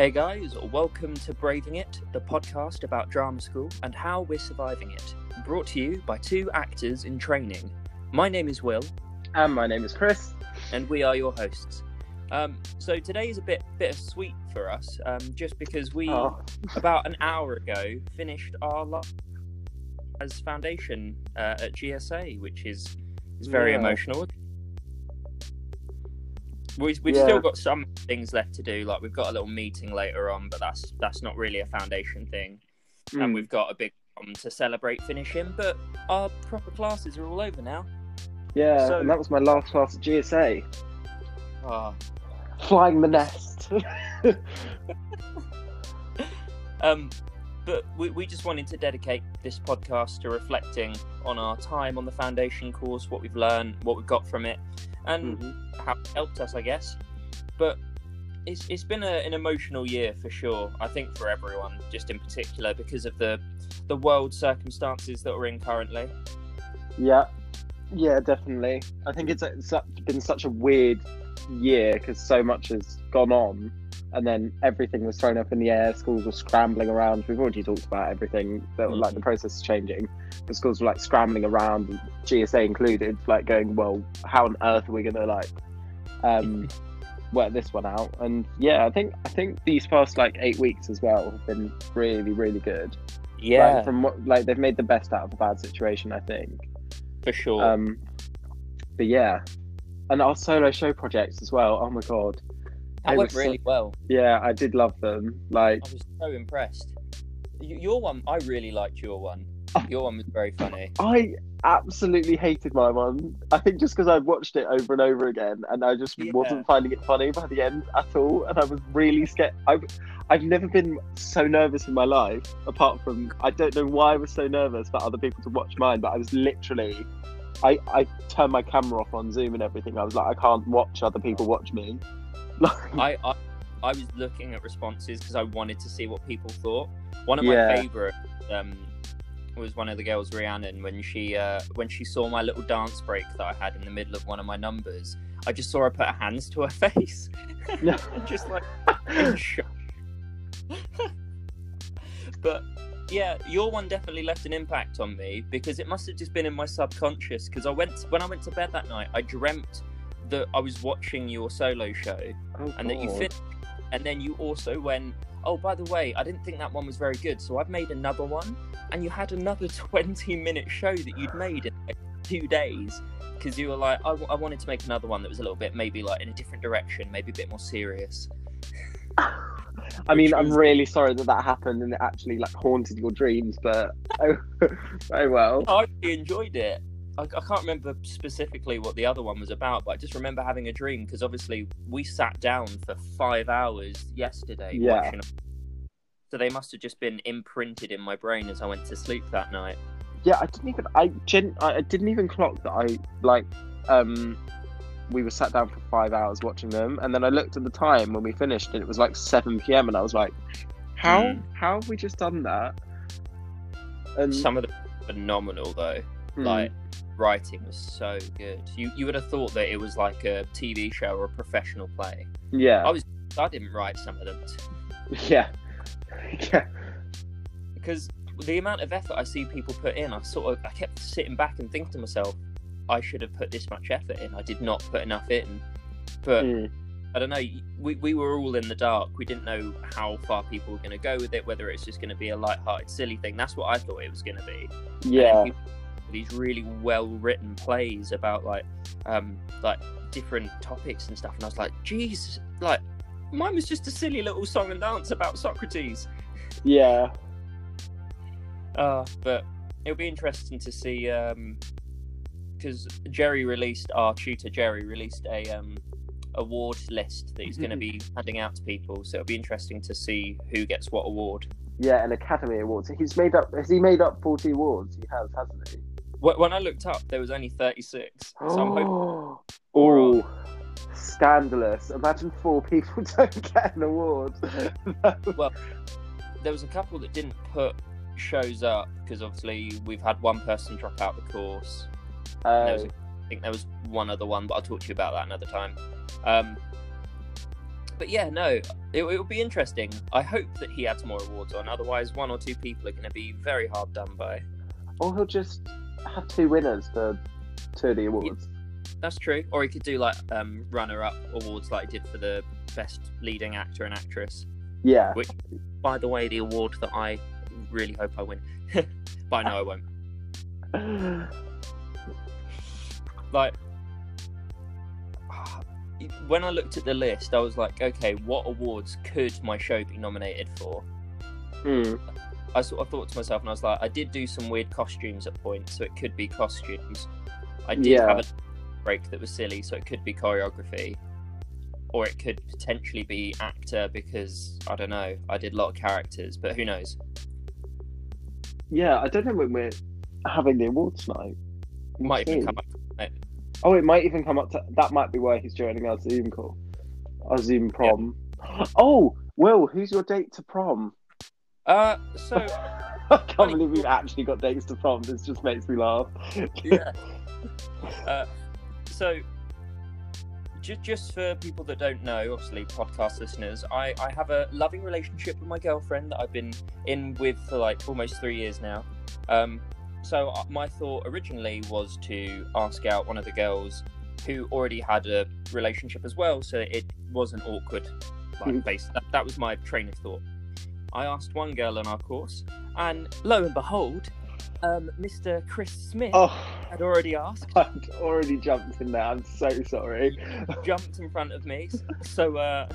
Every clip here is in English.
Hey guys, welcome to Braving It, the podcast about drama school and how we're surviving it. Brought to you by two actors in training. My name is Will, And my name is Chris. and we are your hosts. Um, so today is a bit bit of sweet for us, um, just because we Oh, about an hour ago finished our last as foundation uh, at GSA, which is is very Yeah. emotional. We've, we've Yeah. still got some things left to do, like we've got a little meeting later on, but that's that's not really a foundation thing. And mm. we've got a big one to celebrate finishing, but our proper classes are all over now. yeah, so- and that was my last class at GSA. Ah. Flying the nest. Um, but we, we just wanted to dedicate this podcast to reflecting on our time on the foundation course, what we've learned, what we've got from it, and Mhm. how it helped us, I guess. But it's it's been a, an emotional year for sure. I think for everyone, just in particular because of the the world circumstances that we're in currently. Yeah, yeah, definitely. I think it's, it's been such a weird year because so much has gone on, and then everything was thrown up in the air. Schools were scrambling around. We've already talked about everything that like the process is changing. The schools were like scrambling around, GSA included, like going, well, how on earth are we gonna like um, work this one out? And yeah, I think I think these past like eight weeks as well have been really really good. Yeah, Like, from what like they've made the best out of a bad situation. I think. for sure. Um, but yeah, and our solo show projects as well. Oh my god, that went were so- really well. yeah, I did love them. Like, I was so impressed. Your one, I really liked your one. Ah. Your one was very funny. I absolutely hated my one. I think just because I watched it over and over again, and I just Yeah. wasn't finding it funny by the end at all, and I was really scared. I, I've never been so nervous in my life. Apart from, I don't know why I was so nervous for other people to watch mine, but I was literally. I, I turned my camera off on Zoom and everything. I was like, I can't watch other people watch me. I, I I was looking at responses because I wanted to see what people thought. One of my favorite um, was one of the girls, Rhiannon, when she uh, when she saw my little dance break that I had in the middle of one of my numbers. I just saw her put her hands to her face, and just like in shock. but yeah, your one definitely left an impact on me because it must have just been in my subconscious. Because I went when I went to bed that night, I dreamt that I was watching your solo show oh, and that you God. finished. And then you also went, oh, by the way, I didn't think that one was very good, so I've made another one. And you had another 20 minute show that you'd made in like two days because you were like, I, w- I wanted to make another one that was a little bit maybe like in a different direction, maybe a bit more serious. I mean, I'm really sorry that that happened and it actually like haunted your dreams, but oh, oh well. I really enjoyed it. I, I can't remember specifically what the other one was about, but I just remember having a dream because obviously we sat down for five hours yesterday Yeah. watching. So they must have just been imprinted in my brain as I went to sleep that night. Yeah, I didn't even I gen I didn't even clock that I like um we were sat down for five hours watching them, and then I looked at the time when we finished, and it was like seven p.m. and I was like, how Mm. how have we just done that? And Some of them phenomenal though. hmm, Like writing was so good. You you would have thought that it was like a TV show or a professional play. yeah, I was I didn't write some of them yeah, yeah, because the amount of effort I see people put in, I sort of I kept sitting back and thinking to myself, I should have put this much effort in. I did not put enough in. But mm, I don't know. We, we were all in the dark. We didn't know how far people were going to go with it. Whether it's just going to be a light-hearted, silly thing. That's what I thought it was going to be. Yeah, these really well-written plays about like um like different topics and stuff. And I was like, geez, like mine was just a silly little song and dance about Socrates. yeah. Uh, but it'll be interesting to see because Jerry released our tutor Jerry released a um, award list that he's going to be handing out to people. So it'll be interesting to see who gets what award. Yeah, an Academy Awards. He's made up. Has he made up forty awards? He has, hasn't he? Wh- When I looked up, there was only thirty six. So I'm hoping. Oh, oh, scandalous! Imagine four people don't get an award. Well, there was a couple that didn't put shows up because obviously we've had one person drop out the course. There was Uh, a- I think there was one other one, but I'll talk to you about that another time. Um, but yeah, no, it, it will be interesting. I hope that he adds more awards on. Otherwise, one or two people are going to be very hard done by. Or he'll just have two winners for two of the awards. That's true. Or he could do like um, runner-up awards, like he did for the best leading actor and actress. Yeah. Which, by the way, the award that I really hope I win. but I know I won't. Like, when I looked at the list, I was like, okay, what awards could my show be nominated for? Hmm. I sort of thought to myself, and I was like, I did do some weird costumes at points, so it could be costumes. I did Yeah. have a break that was silly, so it could be choreography, or it could potentially be actor because I don't know. I did a lot of characters, but who knows? Yeah, I don't know when we're having the awards night. Might even come up. Oh, it might even come up to that. Might be why he's joining our Zoom call, our Zoom prom. Oh, Will, who's your date to prom? Uh, so I can't believe we've actually got dates to prom. This just makes me laugh. yeah. Uh, so, just just for people that don't know, obviously podcast listeners, I I have a loving relationship with my girlfriend that I've been in with for like almost three years now. Um, so uh, my thought originally was to ask out one of the girls who already had a relationship as well, so it wasn't awkward. Like, Mhm. base. That, that was my train of thought. I asked one girl in our course, and lo and behold, um, Mr. Chris Smith Oh, had already asked. I'd already jumped in there. I'm so sorry. jumped in front of me. So uh,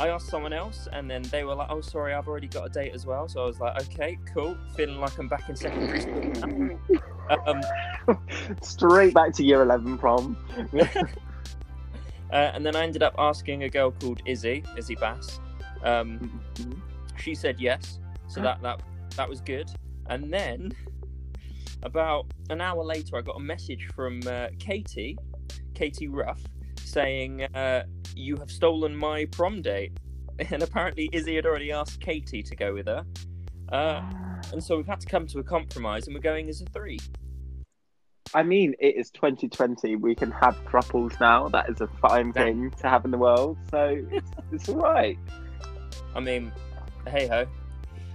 I asked someone else, and then they were like, "Oh, sorry, I've already got a date as well." So I was like, "Okay, cool." Feeling like I'm back in secondary school. Um, Straight back to year eleven prom. uh, and then I ended up asking a girl called Izzy, Izzy Bass. Um, she said yes, so that that that was good. And then about an hour later, I got a message from uh, Katie, Katie Ruff, saying uh, you have stolen my prom date. And apparently, Izzy had already asked Katie to go with her. Uh, and so we've had to come to a compromise, and we're going as a three. I mean, it is 2020. We can have thruples now. That is a fine That- thing to have in the world. So it's, it's all right. I mean, hey ho,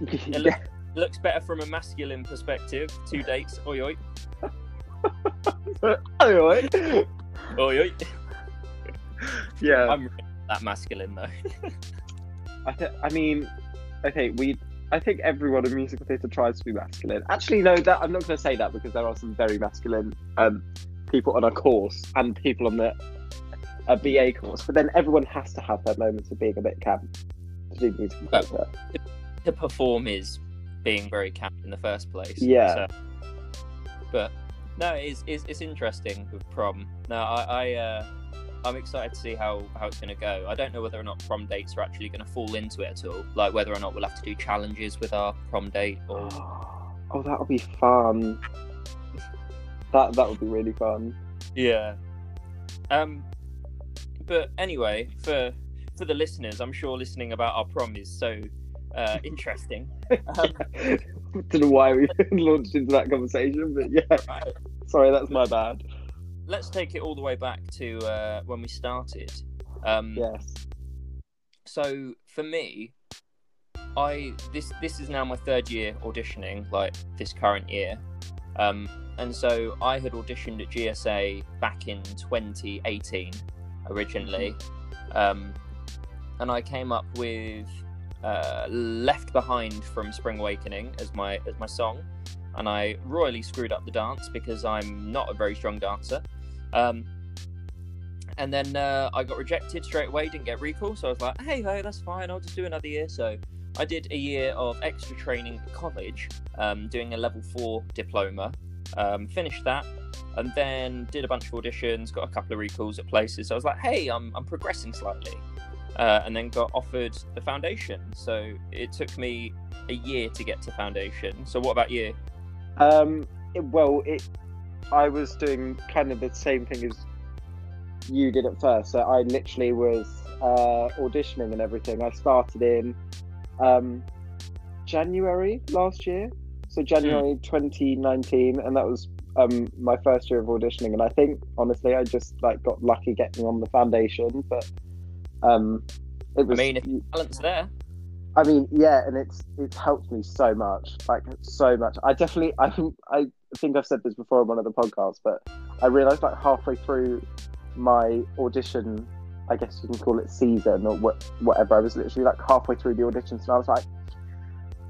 yeah. look- it looks better from a masculine perspective. Two dates, oi oi, all right. oi oi. Yeah. I'm that masculine though. I, th- I mean, okay, we. I think everyone in musical theatre tries to be masculine. Actually, no, that I'm not going to say that because there are some very masculine um, people on our course and people on the a BA course. But then everyone has to have their moments of being a bit camp to do musical Oh. to perform is being very camp in the first place. Yeah. So- but no, it's, it's it's interesting with prom. No, I, I uh, I'm excited to see how how it's going to go. I don't know whether or not prom dates are actually going to fall into it at all. Like whether or not we'll have to do challenges with our prom date or Oh, that'll be fun. That that would be really fun. yeah. Um, but anyway, for for the listeners, I'm sure listening about our prom is so uh, interesting. Um, Don't know why we launched into that conversation, but yeah. right. Sorry, that's my bad. let's take it all the way back to uh, when we started. Um, Yes. So for me, I this this is now my third year auditioning, like this current year, um, and so I had auditioned at GSA back in 2018 originally, um, and I came up with uh, "Left Behind" from Spring Awakening as my as my song, and I royally screwed up the dance because I'm not a very strong dancer. Um, and then uh, I got rejected straight away, didn't get recall. So I was like, hey, that's fine. I'll just do another year. So I did a year of extra training at college, um, doing a level four diploma. Um, finished that, and then did a bunch of auditions, got a couple of recalls at places. So I was like, hey, I'm, I'm progressing slightly. Uh, and then got offered the foundation. So it took me a year to get to foundation. So what about you? Um, it- well, it. I was doing kind of the same thing as you did at first. So I literally was uh, auditioning and everything. I started in um, January last year, so January 2019, and that was um, my first year of auditioning. And I think honestly, I just like got lucky getting on the foundation, but um, It was. mean, if- Talent's there. I mean, yeah, and it's it's helped me so much, like so much. I definitely, I think, I think I've said this before on one of the podcasts, but I realised like halfway through my audition, I guess you can call it season or what, whatever. I was literally like halfway through the auditions, and I was like,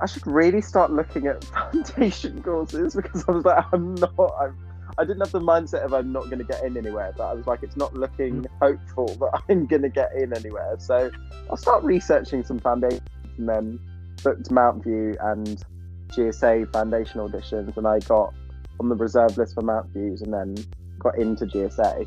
I should really start looking at foundation courses because I was like, I'm not, I'm. I didn't have the mindset of I'm not going to get in anywhere, but I was like, it's not looking hopeful that I'm going to get in anywhere. So I'll start researching some foundations and then booked Mountview and GSA foundation auditions, and I got on the reserve list for Mountview's, and then got into GSA.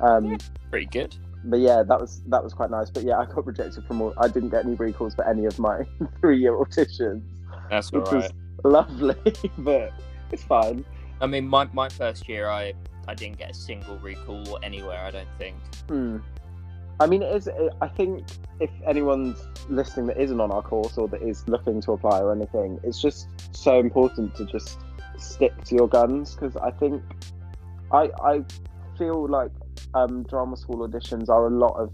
Um, Pretty good. but yeah, that was that was quite nice. But yeah, I got rejected from all. I didn't get any recalls for any of my three-year auditions, That's which alright. was lovely. but it's fine. I mean, my, my first year, I I didn't get a single recall anywhere. I don't think. Hmm. I mean, it is. I think if anyone's listening that isn't on our course or that is looking to apply or anything, it's just so important to just stick to your guns because I think I I feel like um, drama school auditions are a lot of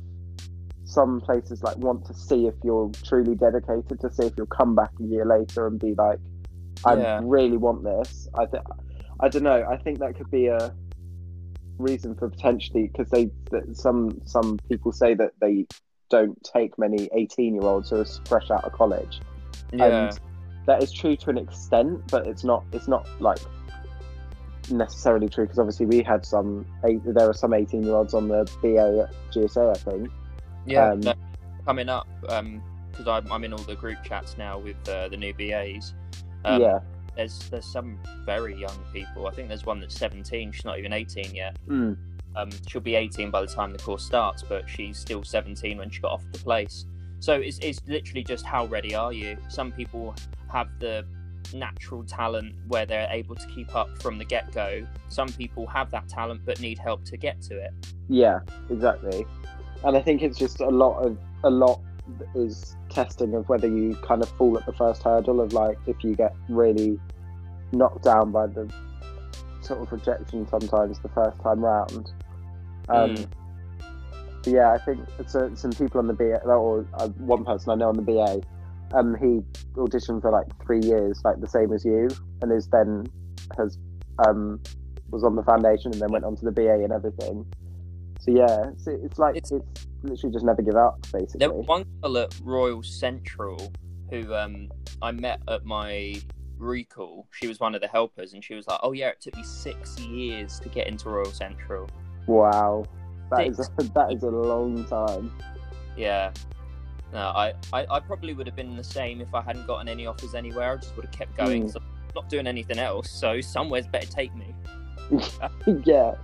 some places like want to see if you're truly dedicated to see if you'll come back a year later and be like, I Yeah. really want this. I think I don't know. I think that could be a reason for potentially because they some some people say that they don't take many 18 year olds who are fresh out of college Yeah. and that is true to an extent but it's not it's not like necessarily true because obviously we had some eight, there are some 18 year olds on the ba at gsa i think Yeah, Um, coming up because I'm, I'm in all the group chats now with uh, the new BAs. Um, yeah There's there's some very young people. I think there's one that's 17. She's not even 18 yet. Mm. Um, she'll be 18 by the time the course starts, but she's still 17 when she got off the place. So it's it's literally just how ready are you? Some people have the natural talent where they're able to keep up from the get go. Some people have that talent but need help to get to it. Yeah, exactly. And I think it's just a lot of a lot is testing of whether you kind of fall at the first hurdle of like if you get really knocked down by the sort of rejection sometimes the first time round. Um, Mm. but yeah, I think so, some people on the BA or uh, one person I know on the BA, um, he auditioned for like three years, like the same as you, and is then has um was on the foundation and then went on to the BA and everything. So yeah, it's, it's like It's- it's, literally just never give up, basically. There was one girl at Royal Central who um, I met at my recall. She was one of the helpers, and she was like, "Oh yeah, it took me six years to get into Royal Central." Wow, that is Six. a, that is a long time. Yeah. No, I, I, I probably would have been the same if I hadn't gotten any offers anywhere. I just would have kept going. Mm. 'cause I'm not doing anything else, so somewhere's better take me. yeah,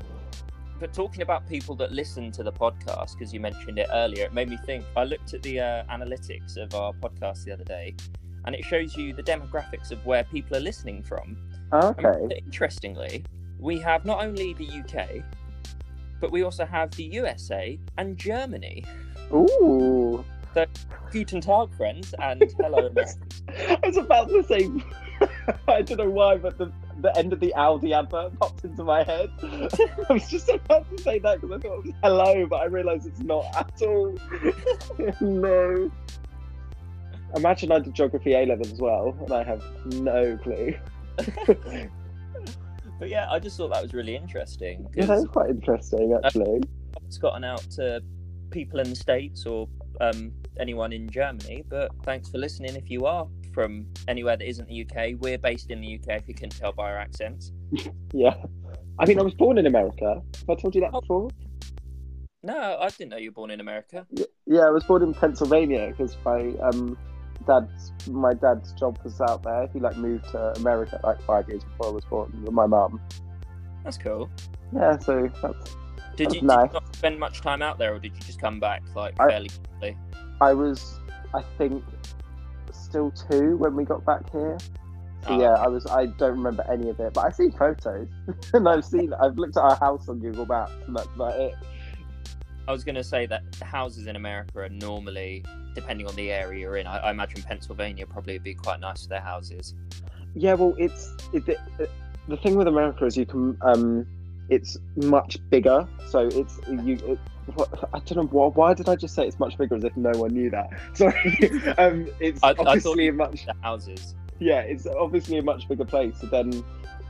But talking about people that listen to the podcast, because you mentioned it earlier, it made me think. I looked at the uh, analytics of our podcast the other day, and it shows you the demographics of where people are listening from. And okay, interestingly, we have not only the UK, but we also have the USA and Germany. ooh. The Guten Tag, friends, and hello, Americans. I was about to say, I don't know why, but the, the end of the Aldi advert popped into my head. I was just about to say that because I thought it was hello, but I realised it's not at all. no. Imagine I did geography A level as well, and I have no clue. But yeah, I just thought that was really interesting Yeah, that's quite interesting, actually. it's gotten out to people in the States or um, anyone in Germany. But thanks for listening if you are from anywhere that isn't the UK. We're based in the UK, if you couldn't tell by our accents. Yeah. I mean, I was born in America. Have I told you that Oh. before? No, I didn't know you were born in America. Yeah, I was born in Pennsylvania because my um dad's my dad's job was out there. He like moved to America like five years before I was born with my mum. That's cool. Yeah, so that's Did That's you, nice. did you not spend much time out there, or did you just come back like I- fairly quickly? I was I think still two when we got back here. So Oh, yeah, okay. I was I don't remember any of it, but I've seen photos and I've seen I've looked at our house on Google Maps and that's about it. I was going to say that houses in America are normally, depending on the area you're in, I, I imagine Pennsylvania probably would be quite nice for their houses. Yeah, well, it's it, it, the thing with America is you can um it's much bigger. So it's you. It, I don't know why, why. did I just say it's much bigger as if no one knew that? Sorry. um, it's I, obviously much. houses. Yeah, it's obviously a much bigger place. So then,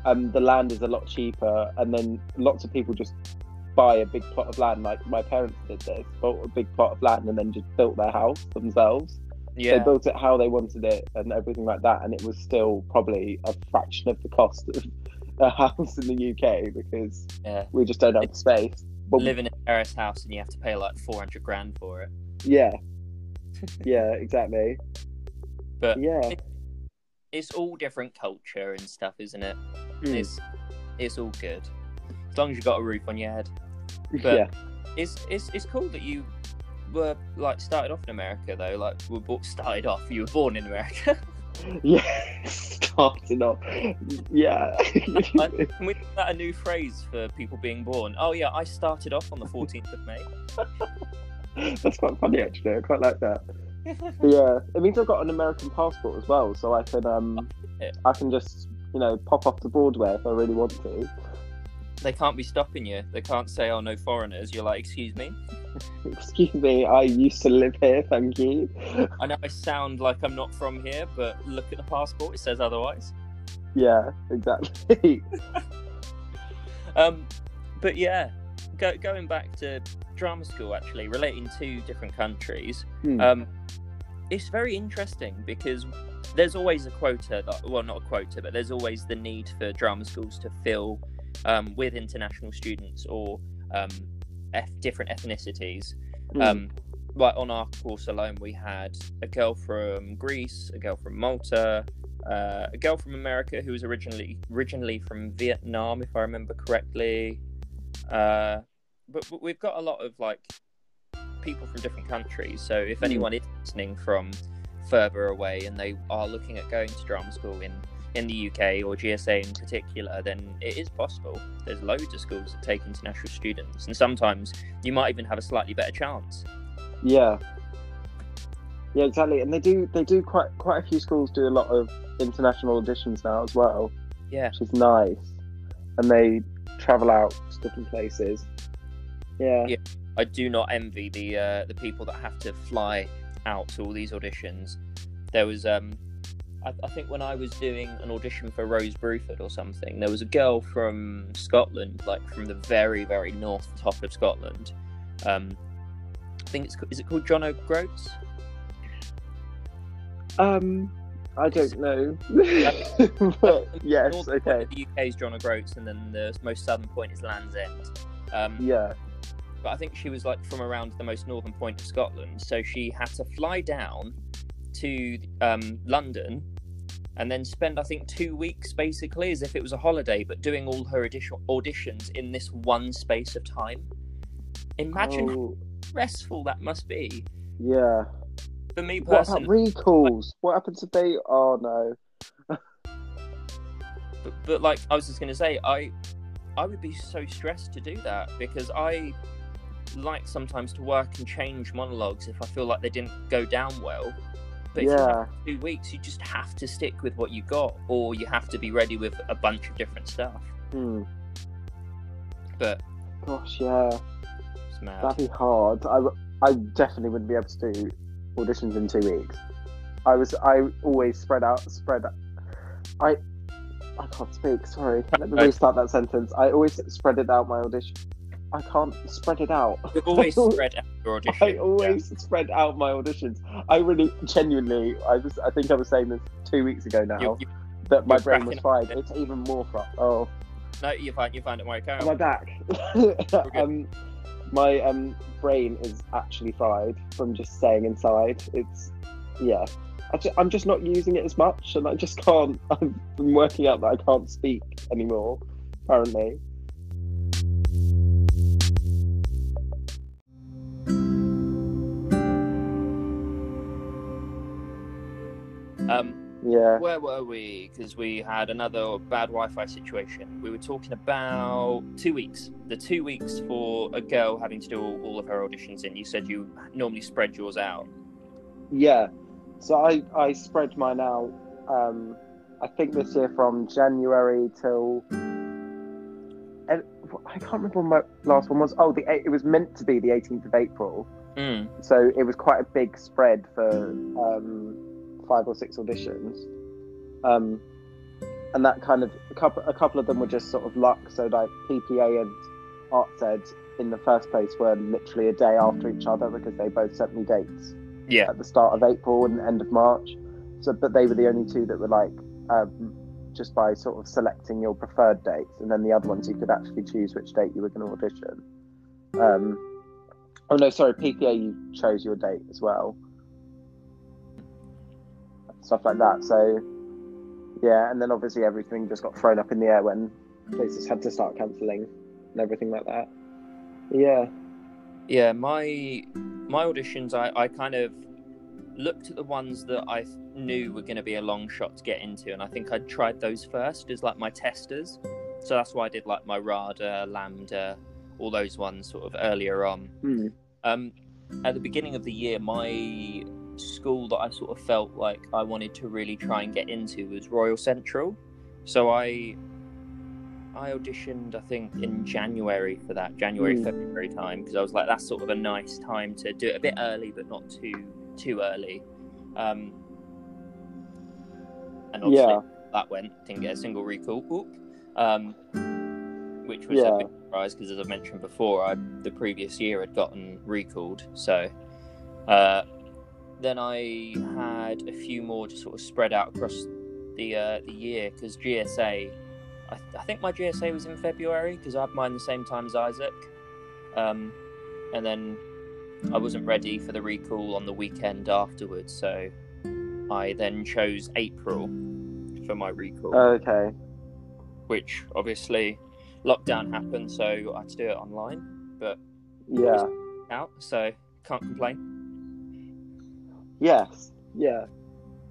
um, the land is a lot cheaper, and then lots of people just buy a big plot of land. Like my parents did this, bought a big plot of land, and then just built their house themselves. Yeah. They built it how they wanted it and everything like that, and it was still probably a fraction of the cost of a house in the UK because Yeah. we just don't have the space. But Live in a terrace house and you have to pay like four hundred grand for it. yeah, yeah, exactly. But Yeah, it's all different culture and stuff, isn't it? Mm. It's it's all good as long as you've got a roof on your head. but- yeah, It's it's it's cool that you were like started off in America though. Like were started off. You were born in America. yeah. Starting off, yeah. Can we make that a new phrase for people being born? Oh yeah, I started off on the fourteenth of May. That's quite funny actually. I quite like that. Yeah, it means I've got an American passport as well, so I can um, I can just you know pop off to Broadway if I really want to. They can't be stopping you. They can't say, "Oh no, foreigners." You're like, "Excuse me." Excuse me, I used to live here, thank you. I know I sound like I'm not from here, but look at the passport; it says otherwise. Yeah, exactly. Um, but yeah, go, going back to drama school, actually relating to different countries, Hmm. um, it's very interesting because there's always a quota. That, well, not a quota, but there's always the need for drama schools to fill um, with international students or um, F- different ethnicities. Like on our course alone, we had a girl from Greece, a girl from Malta, uh, a girl from America who was originally originally from Vietnam, if I remember correctly. Uh, but, but we've got a lot of like people from different countries. So if Hmm. anyone is listening from further away and they are looking at going to drama school in in the UK or GSA in particular, then it is possible. There's loads of schools that take international students, and sometimes you might even have a slightly better chance. Yeah. Yeah, exactly. And they do they do quite quite a few schools do a lot of international auditions now as well, Yeah, which is nice. And they travel out to different places. Yeah. Yeah. I do not envy the uh, the people that have to fly out to all these auditions. There was, um, I, I think, when I was doing an audition for Rose Bruford or something, there was a girl from Scotland, like from the very, very north top of Scotland. Um, I think it's is it called John O'Groats? Um I don't know. but yes, North okay. The UK is John O'Groats, and then the most southern point is Land's End. Um, Yeah. but I think she was like from around the most northern point of Scotland, so she had to fly down to um, London and then spend I think two weeks basically as if it was a holiday, but doing all her audition- auditions in this one space of time. Imagine how Oh, stressful that must be yeah. for me What personally. about recalls? What happens if they oh no. But, but like I was just gonna say, I I would be so stressed to do that because I like sometimes to work and change monologues if I feel like they didn't go down well. But Yeah. two weeks, you just have to stick with what you got, or you have to be ready with a bunch of different stuff. Hmm. But Gosh, yeah. it's mad. That'd be hard. I, I definitely wouldn't be able to do auditions in two weeks. I was I always spread out spread. I I can't speak. Sorry. Let me restart that sentence. I always spread it out my audition. I can't spread it out. You've always I spread out your audition. I always spread out my auditions. I really genuinely. I was. I think I was saying this two weeks ago now You, you, that my brain was fried. It's even more fried. Oh. no, you find you find it more Am I back? um, my um, brain is actually fried from just staying inside. It's yeah. I I'm just not using it as much, and I just can't. I've been working out that I can't speak anymore. Apparently. Um, Yeah. Where were we? Because we had another bad Wi-Fi situation. We were talking about two weeks. The two weeks for a girl having to do all, all of her auditions in. You said you normally spread yours out. Yeah. So I I spread mine out. Um, I think this year from January till. I can't remember when my last one was. Oh, the it was meant to be the 18th of April, Mm. so it was quite a big spread for um, five or six auditions. Um, and that kind of a couple a couple of them were just sort of luck. So like PPA and Art said in the first place were literally a day after each other because they both sent me dates Yeah. at the start of April and end of March. So, but they were the only two that were like um, just by sort of selecting your preferred dates, and then the other ones you could actually choose which date you were going to audition. Um, oh no, sorry, PPA you chose your date as well, stuff like that. So yeah, and then obviously everything just got thrown up in the air when places had to start cancelling and everything like that. Yeah, Yeah, my my auditions, I, I kind of looked at the ones that I knew were going to be a long shot to get into, and I think I tried those first as like my testers. So that's why I did like my RADA, LAMDA, all those ones sort of earlier on. Hmm. Um, at the beginning of the year, my school that I sort of felt like I wanted to really try and get into was Royal Central. So I I auditioned, I think, in January for that, January, Hmm. February time, because I was like, that's sort of a nice time to do it a bit early, but not too too early. Um, and obviously Yeah. that went, didn't get a single recall, Oop. um, which was a big surprise because, as I mentioned before, I the previous year had gotten recalled. So uh, then I had a few more just sort of spread out across the uh, the year because GSA. I, I think my GSA was in February because I had mine the same time as Isaac, um, and then I wasn't ready for the recall on the weekend afterwards, so I then chose April for my recall, okay. which obviously lockdown happened, so I had to do it online, but Yeah. out, so can't complain. Yes. Yeah.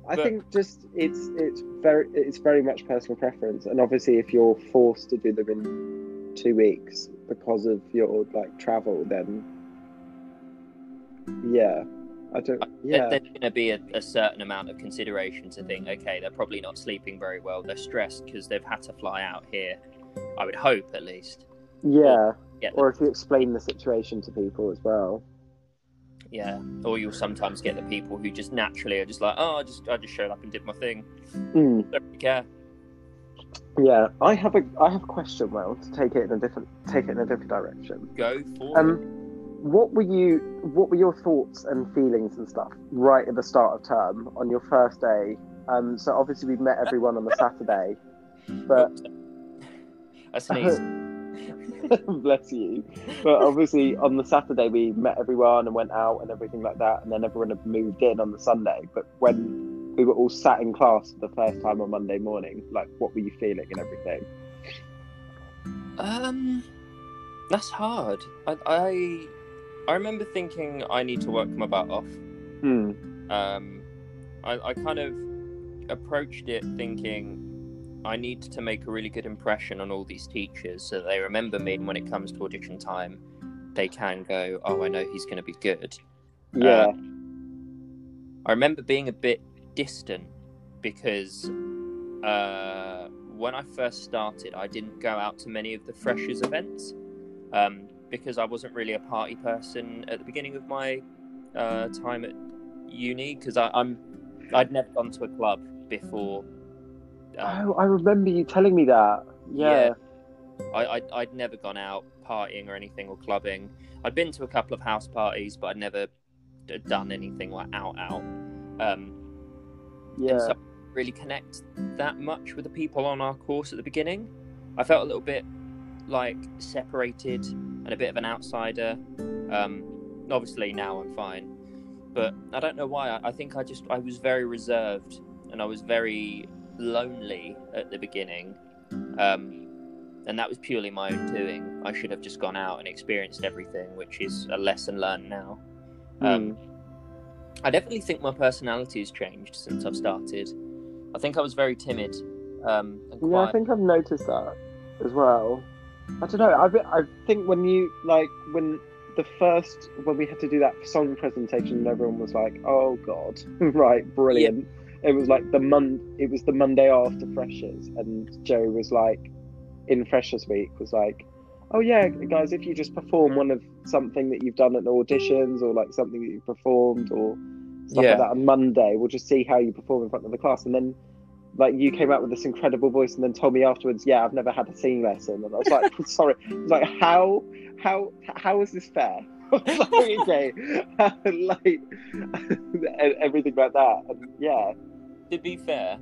I But- think just it's it's very it's very much personal preference, and obviously if you're forced to do them in two weeks because of your like travel, then yeah, I don't. There- Yeah. There's going to be a, a certain amount of consideration to think, okay, they're probably not sleeping very well. They're stressed because they've had to fly out here. I would hope, at least. Yeah. Get the, Or if you explain the situation to people as well. Yeah. Or you'll sometimes get the people who just naturally are just like, oh, I just I just showed up and did my thing. Mm. Don't really care. Yeah. I have a I have a question. Well, to take it in a different take it in a different direction. Go for Um, it. what were you? What were your thoughts and feelings and stuff right at the start of term on your first day? Um, so obviously we met everyone on the Saturday, but Oops. I sneezed. bless you. But obviously on the Saturday we met everyone and went out and everything like that, and then everyone had moved in on the Sunday. But when we were all sat in class for the first time on Monday morning, like what were you feeling and everything? Um, that's hard. I, I I remember thinking I need to work my butt off. Hmm. um, I, I kind of approached it thinking I need to make a really good impression on all these teachers so that they remember me. And when it comes to audition time, they can go, "Oh, I know he's going to be good." Yeah. I remember being a bit distant because uh, when I first started, I didn't go out to many of the freshers events um, because I wasn't really a party person at the beginning of my uh, time at uni because I'm I'd never gone to a club before. Oh, I remember you telling me that. Yeah. I, I I'd never gone out partying or anything or clubbing. I'd been to a couple of house parties, but I'd never done anything like out out. Um, Yeah. so I didn't really connect that much with the people on our course at the beginning. I felt a little bit like separated and a bit of an outsider. Um, obviously now I'm fine, but I don't know why. I, I think I just I was very reserved and I was very lonely at the beginning. Um, and that was purely my own doing. I should have just gone out and experienced everything, which is a lesson learned now. Um, Hmm. I definitely think my personality has changed since I've started. I think I was very timid um, Yeah, I think I've noticed that as well. I don't know. I I think when you like when the first when we had to do that song presentation, and everyone was like, "Oh God, right, brilliant." It was like the mon. It was the Monday after freshers, and Joe was like, in freshers week, was like, oh yeah, guys, if you just perform one of something that you've done at auditions or like something that you've performed or stuff Yeah. like that on Monday, we'll just see how you perform in front of the class. And then, like, you came out with this incredible voice and then told me afterwards, yeah, I've never had a singing lesson. And I was like, sorry. I was like, how, how, how is this fair? Like, okay, like everything like that. And yeah, To be fair,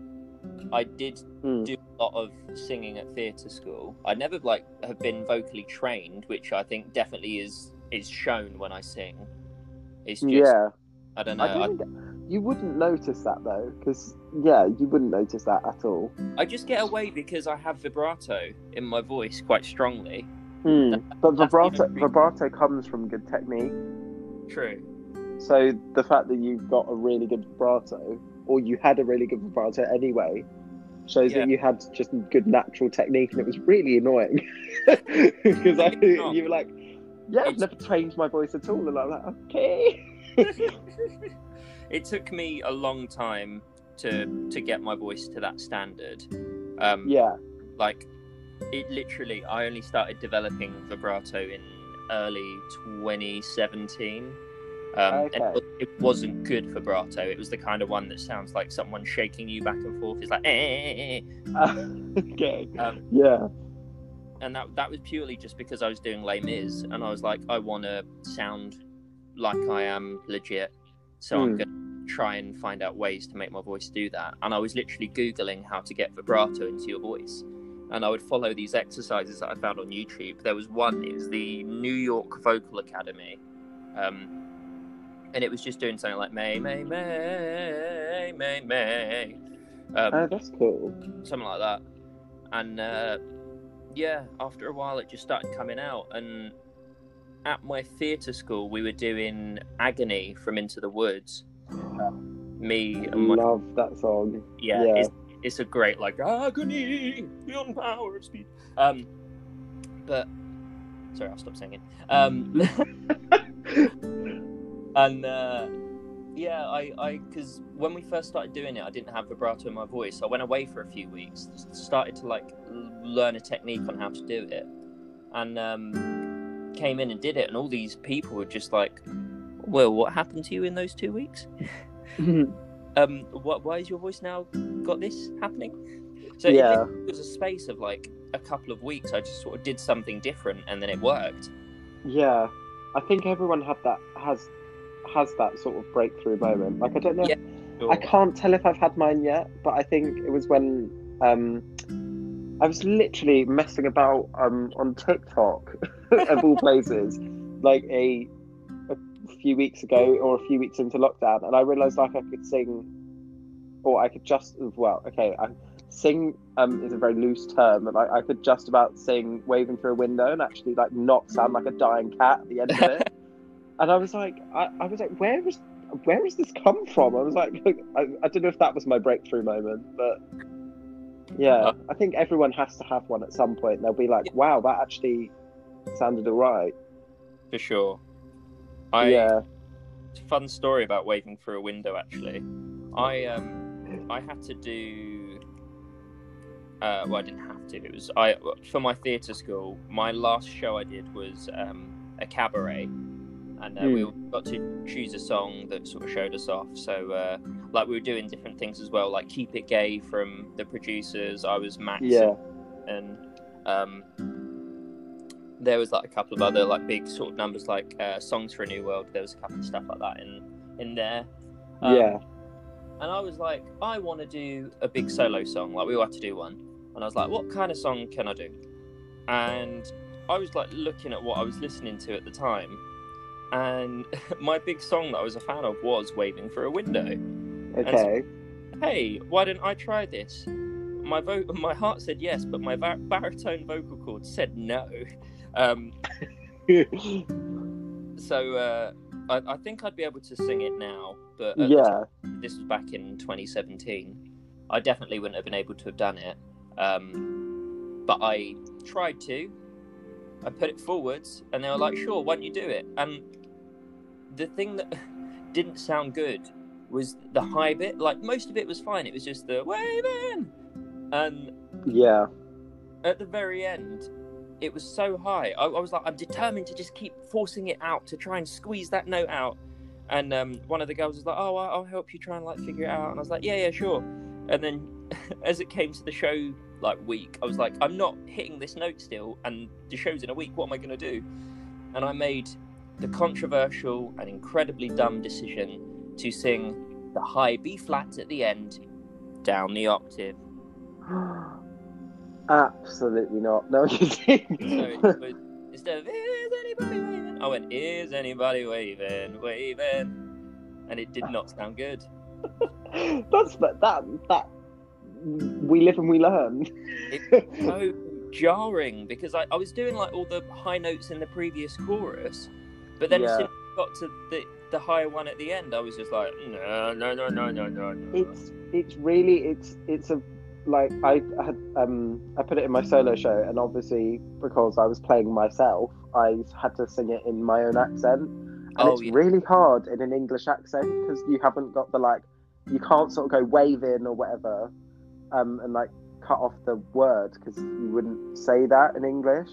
I did Mm. do a lot of singing at theatre school. I never like have been vocally trained, which I think definitely is is shown when I sing. It's just yeah. I don't know. I I, don't you wouldn't notice that though, because yeah, you wouldn't notice that at all. I just get away because I have vibrato in my voice quite strongly. But vibrato, vibrato comes from good technique. True. So the fact that you've got a really good vibrato, or you had a really good vibrato anyway, shows Yeah. that you had just good natural technique, and it was really annoying because I, you were like, "Yeah, I've never trained my voice at all," and I'm like, "Okay." it took me a long time to to get my voice to that standard. Um, Yeah, like it literally i only started developing vibrato in early 2017 um, Okay. it it wasn't good vibrato it was the kind of one that sounds like someone shaking you back and forth it's like eh, eh, okay, eh. Um, yeah, and that that was purely just because i was doing Les Mis and i was like i want to sound like i am legit so i'm Hmm. going to try and find out ways to make my voice do that and i was literally googling how to get vibrato into your voice and I would follow these exercises that I found on YouTube. There was one, it was the New York Vocal Academy, um, and it was just doing something like May, May, May, May, May, um, oh, that's cool. something like that. And uh, yeah, after a while, it just started coming out. And at my theatre school, we were doing Agony from Into the Woods. Um, me and my Love that song. yeah, Yeah. It's, it's a great like agony beyond power of speed. Um, but sorry, I'll stop singing. Um, and uh, yeah, I I because when we first started doing it, I didn't have vibrato in my voice. I went away for a few weeks, started to like learn a technique on how to do it, and um, came in and did it. And all these people were just like, "Well, what happened to you in those two weeks?" um what why is your voice now got this happening so it- Yeah. it, was a space of like a couple of weeks i just sort of did something different and then it worked Yeah, I think everyone had that has has that sort of breakthrough moment. Like I don't know, Yeah, I can't tell if I've had mine yet, but I think it was when um, I was literally messing about um, on TikTok of all places, like a a few weeks ago or a few weeks into lockdown, and I realised like I could sing, or I could just well, okay, I, sing um, is a very loose term, and I, I could just about sing "Waving Through a Window" and actually like not sound like a dying cat at the end of it. and I was like, I, I was like, where is where has this come from? I was like, I, I don't know if that was my breakthrough moment, but yeah, Uh, I think everyone has to have one at some point. They'll be like, wow, that actually sounded alright. for sure i Yeah, fun story about waving through a window actually i um i had to do uh well i didn't have to it was i for my theatre school my last show i did was um a cabaret and uh, we all got to choose a song that sort of showed us off. So uh like we were doing different things as well like keep it gay from the producers. I was max yeah, and um, there was like a couple of other like big sort of numbers like uh, songs for a new world. There was a couple of stuff like that in in there. Um, yeah, and i was like i want to do a big solo song. Like we all had to do one. And i was like what kind of song can i do? And i was like looking at what i was listening to at the time and my big song that i was a fan of was Waiting for a window okay. hey, why didn't I try this? My vo- my heart said yes, but my bar- baritone vocal cord said no. Um, so uh, I, I think I'd be able to sing it now, but the yeah, this was back in 2017. I definitely wouldn't have been able to have done it, um, but I tried to. I put it forwards, and they were like, "Sure, why don't you do it?" And the thing that didn't sound good was the high bit. Like most of it was fine. It was just the waving, and yeah, at the very end, it was so high. I, I was like, I'm determined to just keep forcing it out to try and squeeze that note out. And um, one of the girls was like, "Oh, I'll help you try and like figure it out." And I was like, "Yeah, yeah, sure." And then, as it came to the show like week, I was like, "I'm not hitting this note still, and the show's in a week. What am I going to do?" And I made the controversial and incredibly dumb decision to sing the high B flat at the end down the octave. Absolutely not. No, you So it was, instead of "Is anybody waving?" I went "Is anybody waving, waving," and it did not sound good. That's that that that we live and we learn. It's so jarring because I, I was doing like all the high notes in the previous chorus, but then as Yeah. soon as I got to the the higher one at the end, I was just like, no, no, no, no, no, no, no. it's it's really it's it's a like I had um I put it in my solo show and obviously because I was playing myself I had to sing it in my own accent and Oh, it's yeah. really hard in an English accent because you haven't got the like you can't sort of go wave in or whatever um and like cut off the word because you wouldn't say that in English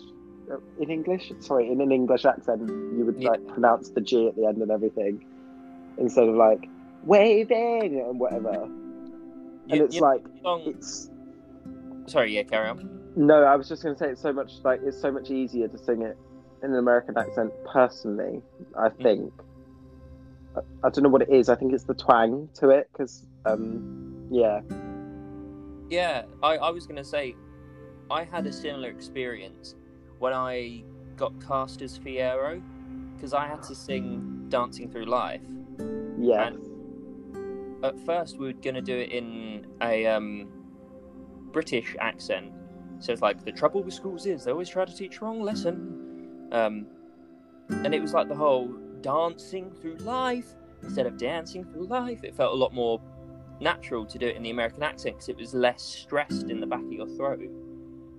Uh, in English sorry in an English accent you would Yeah. like pronounce the G at the end and everything instead of like waving and whatever and You- it's you- like song- it's Sorry, yeah, carry on. no i was just going to say it's so much like it's so much easier to sing it in an american accent personally i Mm. think I, I don't know what it is i think it's the twang to it because um yeah Yeah, I, I was gonna say, I had a similar experience when I got cast as Fiyero because I had to sing "Dancing Through Life." yeah At first, we were gonna do it in a um, British accent, so it's like the trouble with schools is they always try to teach wrong lesson, um, and it was like the whole dancing through life instead of dancing through life. It felt a lot more natural to do it in the American accent because it was less stressed in the back of your throat.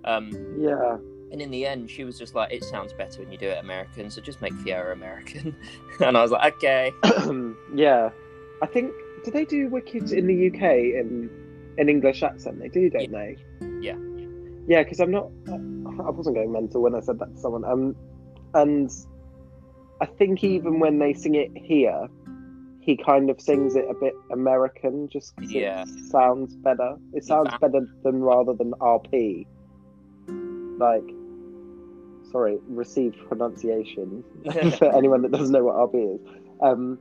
Um, yeah and in the end, she was just like, "It sounds better when you do it American, so just make Fiyero American." and I was like, "Okay." yeah i think do they do wicked in the uk in an english accent they do don't they Yeah. yeah because i'm not i wasn't going mental when i said that to someone um and i think even when they sing it here he kind of sings it a bit american just 'cause Yeah. it sounds better it sounds found- better than rather than rp like sorry received pronunciation for anyone that doesn't know what rp is um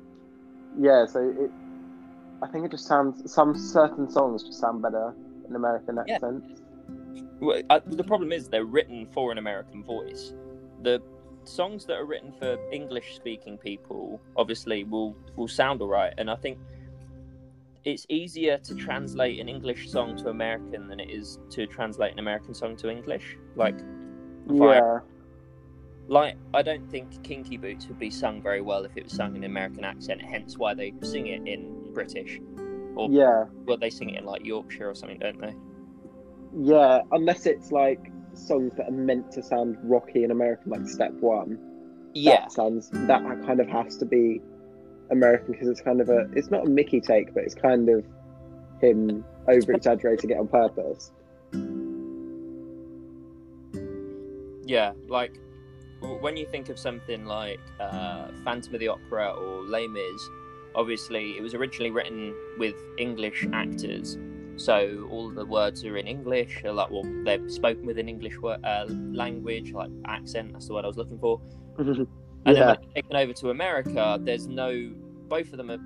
yeah so it i think it just sounds some certain songs just sound better in american Yeah. accents Well, uh, the problem is they're written for an American voice. The songs that are written for English-speaking people obviously will will sound alright, and I think it's easier to translate an English song to American than it is to translate an American song to English. Like, yeah like I don't think Kinky Boots would be sung very well if it was sung in an American accent. Hence, why they sing it in British, or yeah well, they sing it in like Yorkshire or something, don't they? yeah unless it's like songs that are meant to sound rocky and american like step one. Yeah, that sounds that kind of has to be American because it's kind of a it's not a Mickey take, but it's kind of him over exaggerating it on purpose. Yeah, like when you think of something like uh, Phantom of the Opera or Les Mis, obviously it was originally written with English actors, so all the words are in English. Are like, well, they're spoken with an English word, uh, language, like accent. That's the word I was looking for. And then Yeah. it's taken over to America, there's no. Both of them are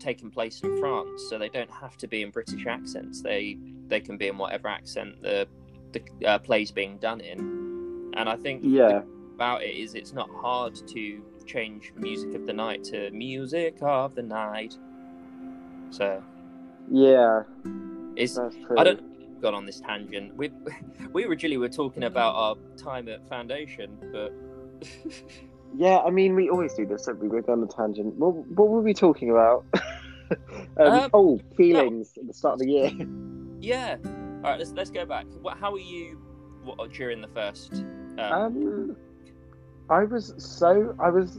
taking place in France, so they don't have to be in British accents. They they can be in whatever accent the the uh, play's being done in. And I think yeah, about it is it's not hard to change music of the night to music of the night. So yeah, it's. I don't got on this tangent. We we originally were talking about our time at foundation, but Yeah, I mean, we always do this. Don't we? We're on a tangent. What, what were we talking about? um, Um, oh, feelings at the start of the year. yeah. All right, let's let's go back. What? How were you what, during the first? Um, Um, I was so I was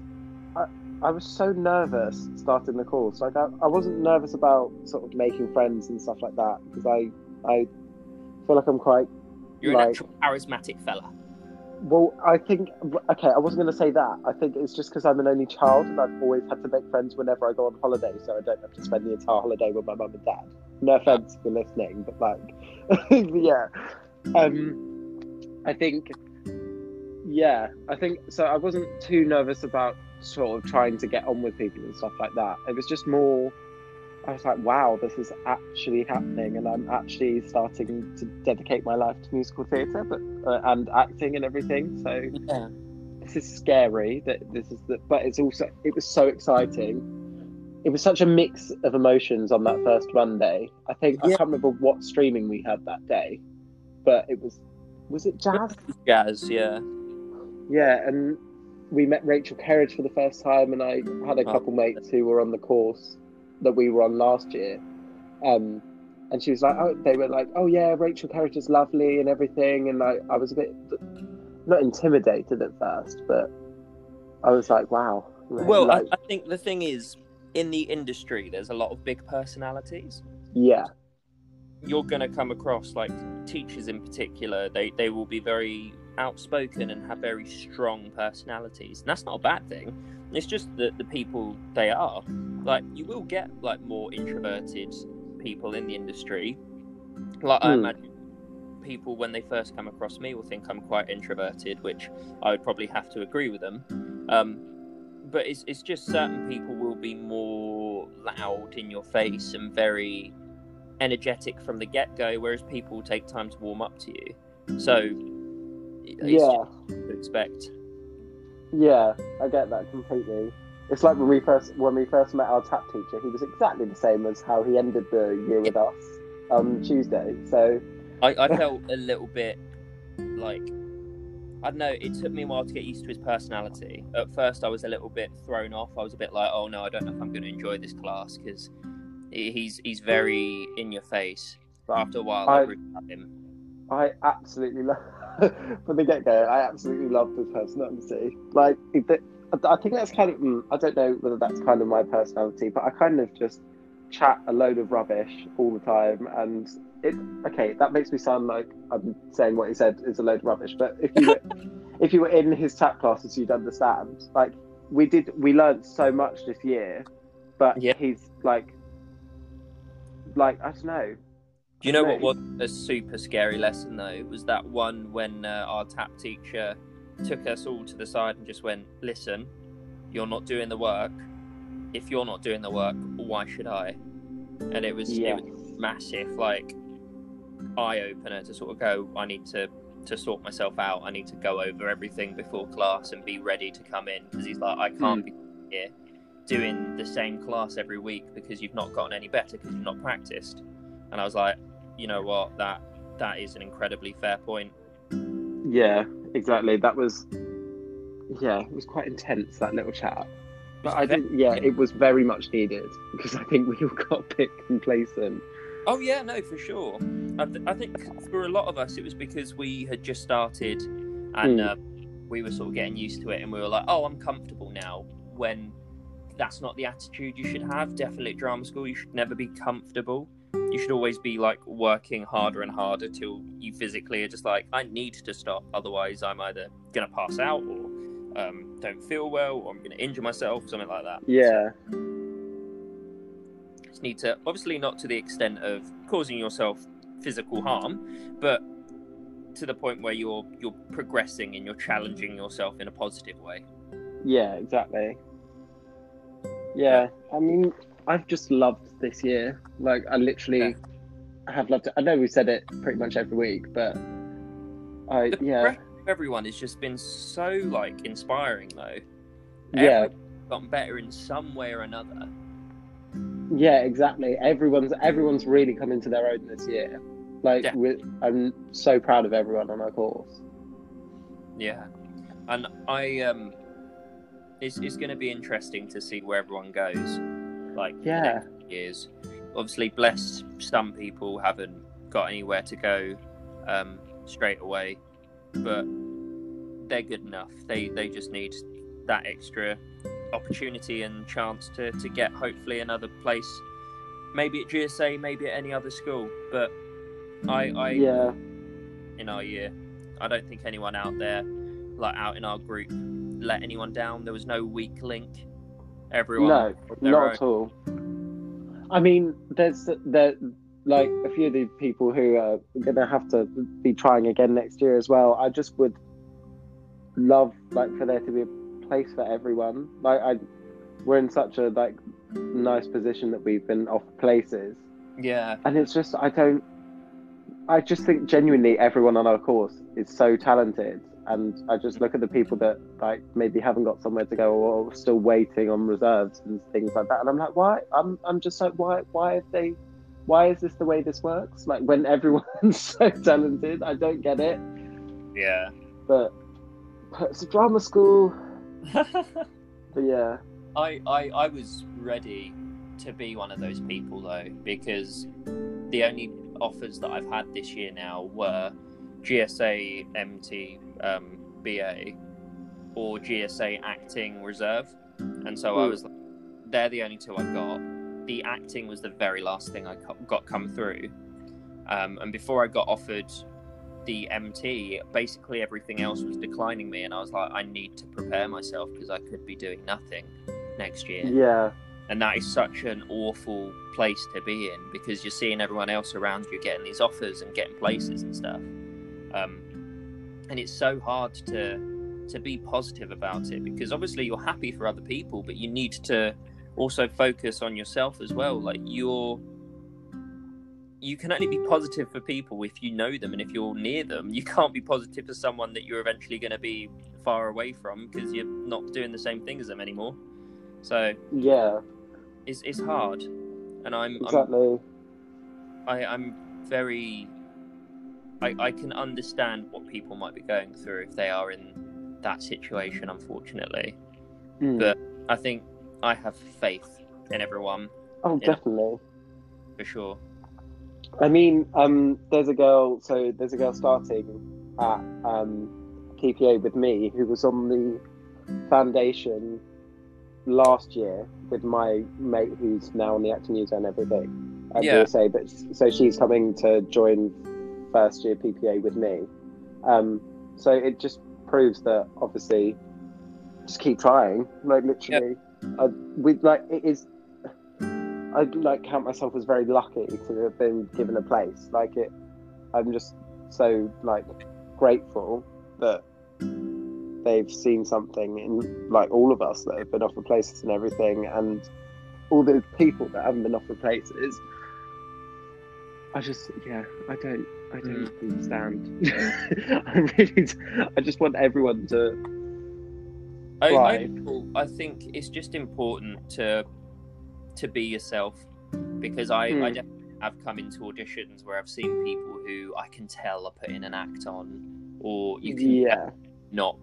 I, I was so nervous starting the course. Like I, I wasn't nervous about sort of making friends and stuff like that because I I feel like I'm quite you're like- a natural charismatic fella. Well, I think okay. I wasn't going to say that. I think it's just because I'm an only child and I've always had to make friends whenever I go on holiday, so I don't have to spend the entire holiday with my mum and dad. No offense for listening, but like, yeah. Um, I think, yeah, I think so. I wasn't too nervous about sort of trying to get on with people and stuff like that. It was just more. I was like, wow, this is actually happening, and I'm actually starting to dedicate my life to musical theatre, but uh, and acting and everything. So Yeah. this is scary. That this is the, but it's also it was so exciting. It was such a mix of emotions on that first Monday. I think I can't remember what streaming we had that day, but it was was it jazz? Jazz, yeah. Yeah, and we met Rachel Kerridge for the first time, and I had a couple mates who were on the course that we were on last year. Um, and she was like, oh, they were like, oh yeah, Rachel Kerridge is lovely and everything. And I, I was a bit not intimidated at first, but I was like, wow. Well, like, I, I think the thing is, in the industry, there's a lot of big personalities. yeah, You're going to come across, like teachers in particular, they, they will be very outspoken and have very strong personalities. And that's not a bad thing. It's just that the people they are. Like, you will get, like, more introverted people in the industry. Like, I Hmm. imagine people, when they first come across me, will think I'm quite introverted, which I would probably have to agree with them. Um, but it's, it's just certain people will be more loud in your face and very energetic from the get go, whereas people take time to warm up to you. So, yeah, to expect. yeah. I get that completely. It's like when we first when we first met our tap teacher. He was exactly the same as how he ended the year with us on mm. Tuesday. So I, I felt a little bit like I don't know. It took me a while to get used to his personality. At first, I was a little bit thrown off. I was a bit like, "Oh no, I don't know if I'm going to enjoy this class because he's he's very in your face." But after a while, I, I- really love him. I absolutely love from the get go. I absolutely loved his personality. Like, I think that's kind of. mm, I don't know whether that's kind of my personality, but I kind of just chat a load of rubbish all the time, and it. Okay, that makes me sound like I'm saying what he said is a load of rubbish. But if you were, if you were in his chat classes, you'd understand. Like, we did, we learned so much this year, but Yeah. he's like, like I don't know. Do you know what was a super scary lesson though? It was that one when uh, our tap teacher took us all to the side and just went, "Listen, you're not doing the work. If you're not doing the work, why should I?" And it was Yeah. it was massive, like eye opener to sort of go. I need to to sort myself out. I need to go over everything before class and be ready to come in because he's like, I can't be here doing the same class every week because you've not gotten any better because you've not practiced. And I was like, you know what, that that is an incredibly fair point. Yeah, exactly. That was, yeah, it was quite intense that little chat. But I think, yeah, it was very much needed because I think we all got a bit complacent. Oh yeah, no, for sure. I, th- I think for a lot of us, it was because we had just started and Mm. uh, we were sort of getting used to it, and we were like, "Oh, I'm comfortable now." When that's not the attitude you should have. Definitely at drama school, you should never be comfortable. You should always be like working harder and harder till you physically are just like, "I need to stop, otherwise I'm either gonna pass out or um, don't feel well, or I'm gonna injure myself, something like that." Yeah, just need to obviously not to the extent of causing yourself physical harm but to the point where you're you're progressing and you're challenging yourself in a positive way yeah, exactly. Yeah, I mean, I've just loved this year. Like, I literally have loved it. I know we said it pretty much every week, but I, the yeah, everyone has just been so like inspiring though yeah, gotten better in some way or another Yeah, exactly. Everyone's everyone's really come into their own this year. Like Yeah. we I'm so proud of everyone on our course. yeah and i um it's, it's going to be interesting to see where everyone goes like Yeah. years obviously blessed some people haven't got anywhere to go um, straight away but they're good enough they they just need that extra opportunity and chance to, to get hopefully another place maybe at gsa maybe at any other school but i i Yeah, in our year. I don't think anyone out there like out in our group let anyone down. There was no weak link. Everyone. No, not own. at all. I mean, there's there like a few of the people who are going to have to be trying again next year as well. I just would love like for there to be a place for everyone. Like I, we're in such a like nice position that we've been off places, Yeah. and it's just I don't. I just think genuinely everyone on our course is so talented, and I just look at the people that like maybe haven't got somewhere to go or still waiting on reserves and things like that, and I'm like, why? I'm I'm just like, why? Why have they? Why is this the way this works? Like when everyone's so talented, I don't get it. Yeah. But, but it's a drama school. But yeah, I, I I was ready to be one of those people though because the only offers that I've had this year now were GSA MT um, BA or GSA acting reserve, and so I Hmm. was like, they're the only two I got. The acting was the very last thing I co- got come through, um, and before I got offered the MT, basically everything else was declining me, and I was like, I need to prepare myself because I could be doing nothing next year. Yeah, and that is such an awful place to be in because you're seeing everyone else around you getting these offers and getting places and stuff um, and it's so hard to to be positive about it because obviously you're happy for other people but you need to also focus on yourself as well. Like you're you can only be positive for people if you know them and if you're near them you can't be positive for someone that you're eventually going to be far away from because you're not doing the same thing as them anymore. So yeah, it's, it's hard. And i'm, I'm exactly. I, I'm very I, I can understand what people might be going through if they are in that situation unfortunately Mm. But- I think I have faith in everyone oh, definitely. for sure I mean, um, there's a girl. So there's a girl starting at um, PPA with me who was on the foundation last year with my mate who's now on the acting user and everything at Yeah. BSA. But so she's coming to join first year PPA with me. Um, so it just proves that obviously just keep trying. Like literally, I, we like it is. I like count myself as very lucky to have been given a place. Like it, I'm just so like grateful that they've seen something in like all of us that have been offered places and everything, and all the people that haven't been offered places. I just yeah, I don't I don't understand. I really, I just want everyone to I, I, think it's just important to to be yourself because I, Hmm. I definitely have come into auditions where I've seen people who I can tell are putting an act on or you can yeah not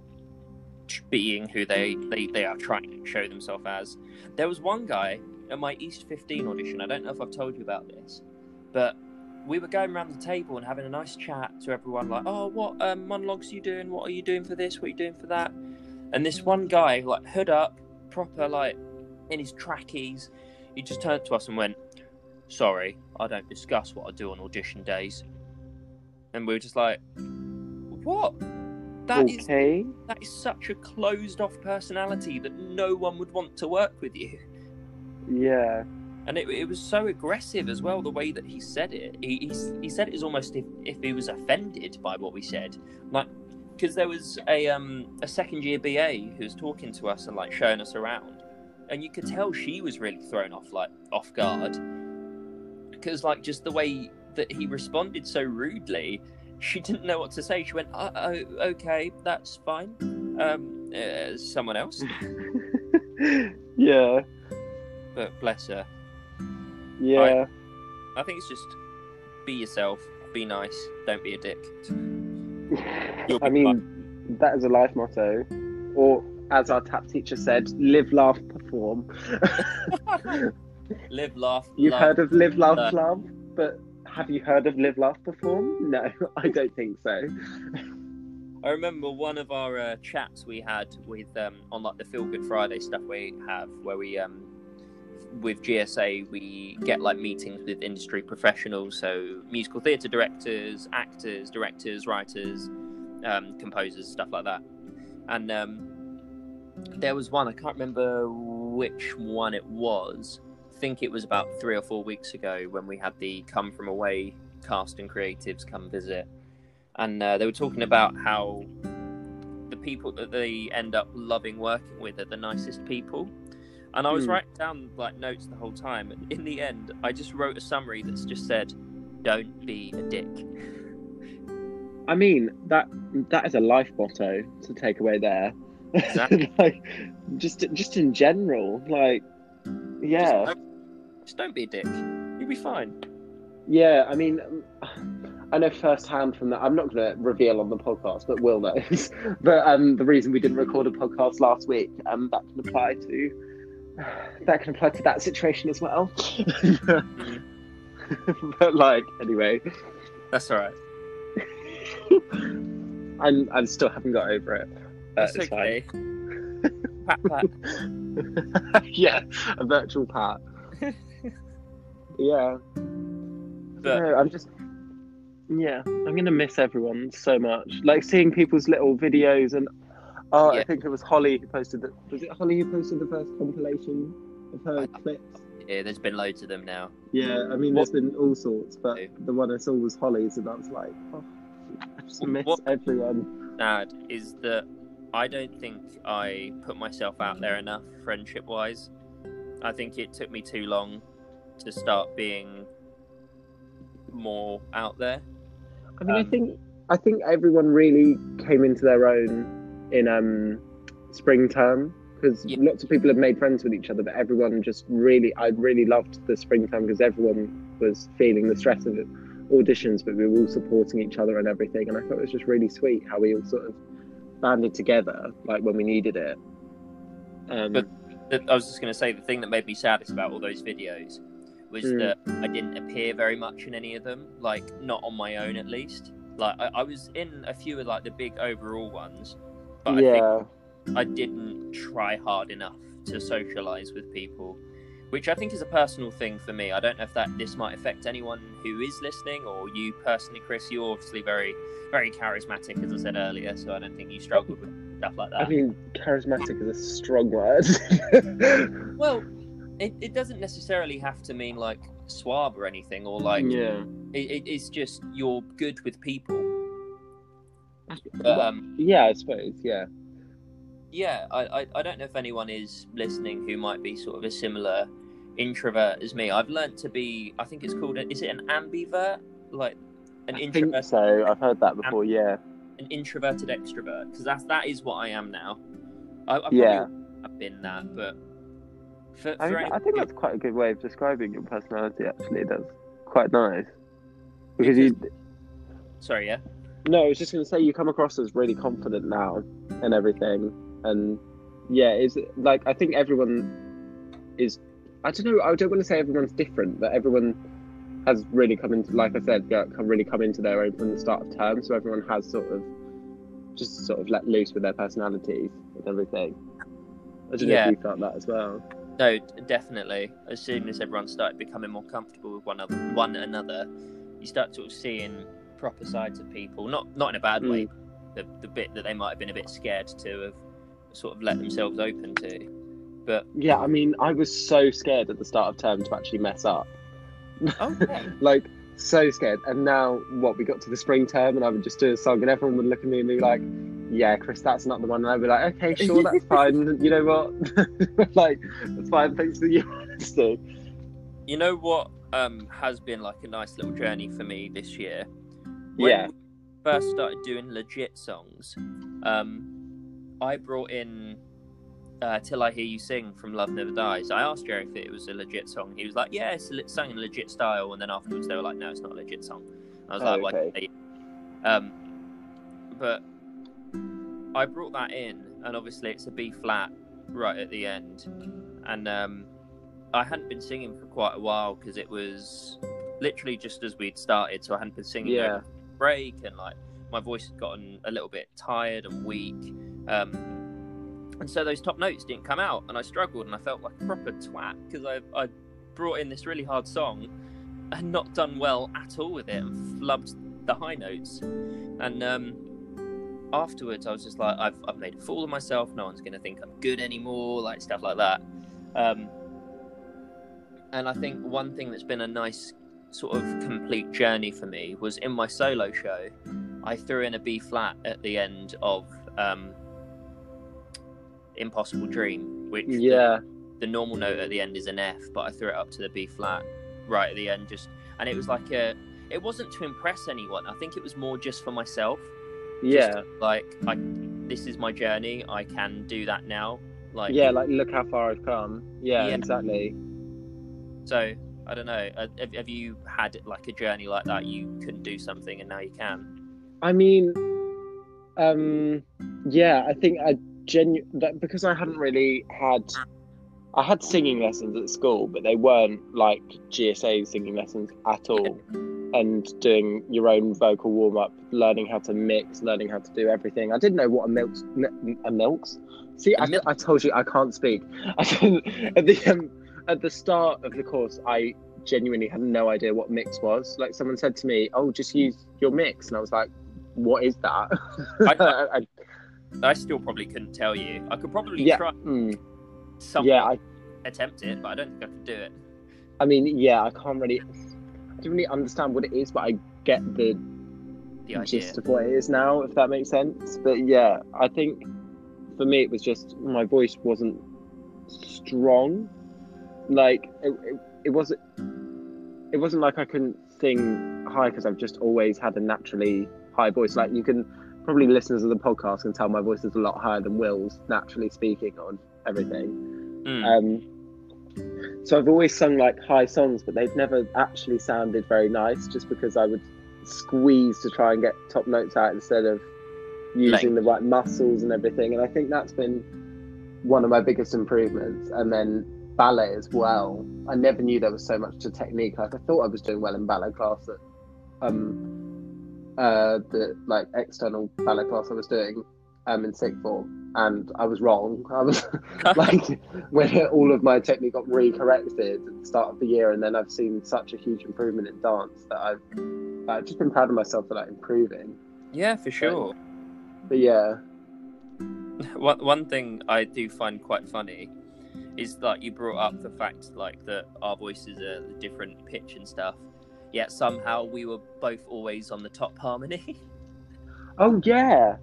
being who they, they, they are trying to show themselves as. There was one guy at my East 15 audition, I don't know if I've told you about this, but we were going around the table and having a nice chat to everyone, like, oh, what um, monologues are you doing? What are you doing for this? What are you doing for that? And this one guy, like, hood up, proper, like, in his trackies, he just turned to us and went, sorry, I don't discuss what I do on audition days. And we were just like, what? That is okay that is such a closed off personality that no one would want to work with you. yeah And it, it was so aggressive as well, the way that he said it. He, he, he said it as almost if, if he was offended by what we said. Like, because there was a, um, a second year BA who was talking to us and like showing us around. And you could tell she was really thrown off, like off guard. Because, like, just the way that he responded so rudely, she didn't know what to say. She went, uh, oh, okay, that's fine. Um, uh, someone else. yeah But bless her. Yeah I think it's just be yourself, be nice, don't be a dick. Be I mean, that is a life motto. Or, as our tap teacher said, live, laugh, perform. Live, laugh, You've love. heard of live, laugh, Uh, love, but have you heard of live, laugh, perform? No, I don't think so. I remember one of our uh, chats we had with um, on like the Feel Good Friday stuff we have, where we um, with GSA we get like meetings with industry professionals, so musical theatre directors, actors, directors, writers, um, composers, stuff like that. and um, there was one I can't remember which one it was. I think it was about three or four weeks ago when we had the Come From Away cast and creatives come visit, and uh, they were talking about how the people that they end up loving working with are the nicest people. And I was Hmm. writing down like notes the whole time. And in the end, I just wrote a summary that's just said, "Don't be a dick." I mean that that is a life motto to take away there. Exactly. like just just in general, like yeah, Just don't, just don't be a dick. You'll be fine. yeah. I mean, I know firsthand from that. I'm not going to reveal on the podcast, but Will knows. but um, the reason we didn't record a podcast last week, um, that can apply to that can apply to that situation as well. but like, anyway, That's all right. I'm I still haven't got over it. Uh, That's it's fine. okay. pat pat. yeah, a virtual pat. yeah. But no, I'm just. Yeah, I'm gonna miss everyone so much. Like seeing people's little videos and. Oh, I think it was Holly who posted the. Was it Holly who posted the first compilation of her I- clips? yeah, there's been loads of them now. Yeah, I mean, there's been all sorts, but the one I saw was Holly's, and I was like, oh, I just miss What- everyone. Sad is that I don't think I put myself out there enough, friendship wise. I think it took me too long to start being more out there. I mean, I Um, think I think everyone really came into their own in um spring term because Yeah. lots of people have made friends with each other, but everyone just really I really loved the spring term because everyone was feeling the stress of it, auditions, but we were all supporting each other and everything, and I thought it was just really sweet how we all sort of banded together like when we needed it. Um, But- The- I was just going to say the thing that made me saddest about all those videos was Mm. that I didn't appear very much in any of them, like not on my own at least. Like I, I was in a few of like the big overall ones, but I think yeah, I didn't try hard enough to socialize with people, which I think is a personal thing for me. I don't know if that this might affect anyone who is listening or you personally, Chris. You're obviously very, very charismatic, as I said earlier, so I don't think you struggled with stuff like that. I mean, charismatic is a strong word. well, it, it doesn't necessarily have to mean like suave or anything, or like yeah. it, it, it's just you're good with people. But, um, Yeah, I suppose. Yeah. yeah, I, I, I don't know if anyone is listening who might be sort of a similar introvert as me. I've learnt to be, I think it's called, a, is it an ambivert? Like an I think introvert, so. I've heard that before. Yeah. an introverted extrovert, because that's that is what I am now. I, I probably Yeah. have been that, but for, I, for think- I think that's quite a good way of describing your personality. Actually, that's quite nice. Because you, sorry, yeah, no, I was just going to say you come across as really confident now and everything, and yeah, is like I think everyone is. I don't know. I don't want to say everyone's different, but everyone has really come into, like I said, come really come into their own from the start of term. So everyone has sort of just sort of let loose with their personalities and everything. I don't know Yeah. if you felt that as well. No, definitely. As soon as everyone started becoming more comfortable with one another, one another, you start sort of seeing proper sides of people. Not not in a bad way. The the bit that they might have been a bit scared to have sort of let themselves open to. But Yeah, I mean, I was so scared at the start of term to actually mess up. oh yeah, like, so scared. And now, what, we got to the spring term and I would just do a song and everyone would look at me and be like, yeah, Chris, that's not the one. And I'd be like, okay, sure, that's fine. you know what? like, that's fine. Thanks for your honesty. you know what um has been like a nice little journey for me this year. When Yeah. we first started doing legit songs, um, I brought in uh, "Till I Hear You Sing" from Love Never Dies. I asked Jerry if it was a legit song. He was like, "Yeah, it's sung in legit style." And then afterwards, they were like, "No, it's not a legit song." I was Oh, like, "Well, okay. okay." Um, but I brought that in, and obviously it's a B flat right at the end, and um, I hadn't been singing for quite a while because it was literally just as we'd started, so I hadn't been singing Yeah. Break, and like my voice had gotten a little bit tired and weak. Um, and so those top notes didn't come out, and I struggled, and I felt like a proper twat because I I brought in this really hard song and not done well at all with it, and flubbed the high notes. And um, afterwards, I was just like, I've I've made a fool of myself. No one's gonna think I'm good anymore, like stuff like that. Um, and I think one thing that's been a nice sort of complete journey for me was in my solo show. I threw in a B flat at the end of um, Impossible Dream, which Yeah, the normal note at the end is an F, but I threw it up to the B flat right at the end, just and it was like a. It wasn't to impress anyone. I think it was more just for myself. Just yeah, like I, this is my journey. I can do that now. Like yeah. Like, look how far I've come. Yeah, Yeah. exactly. so. I don't know. uh, Have, have you had like a journey like that? You couldn't do something and now you can. I mean, um, yeah, I think I genu that because I hadn't really had. I had singing lessons at school, but they weren't like GSA singing lessons at all. And doing your own vocal warm up, learning how to mix, learning how to do everything. I didn't know what a milks a milks. See, I, mil- I told you I can't speak. I didn't, at the um, at the start of the course, I genuinely had no idea what mix was. Like someone said to me, "Oh, just use your mix," and I was like, "What is that?" I- I- I still probably couldn't tell you. I could probably Yeah. try mm, something, yeah, I, attempt it, but I don't think I could do it. I mean, yeah, I can't really, I don't really understand what it is, but I get the The idea. gist of what it is now, if that makes sense. But yeah, I think for me it was just my voice wasn't strong. Like it, it, it wasn't. It wasn't like I couldn't sing high because I've just always had a naturally high voice. Like you can probably listeners of the podcast can tell my voice is a lot higher than Will's naturally speaking on everything. Mm. Um, so I've always sung like high songs, but they've never actually sounded very nice, just because I would squeeze to try and get top notes out instead of using the right muscles and everything. And I think that's been one of my biggest improvements. And then ballet as well. I never knew there was so much to technique. Like I thought I was doing well in ballet class at um uh the like external ballet class I was doing um in sixth form and I was wrong. I was like when all of my technique got re-corrected at the start of the year and then I've seen such a huge improvement in dance that I've I've just been proud of myself for that improving. yeah, for sure. But yeah. one one thing I do find quite funny is that you brought up the fact like that our voices are different pitch and stuff. Yet somehow we were both always on the top harmony. Oh yeah.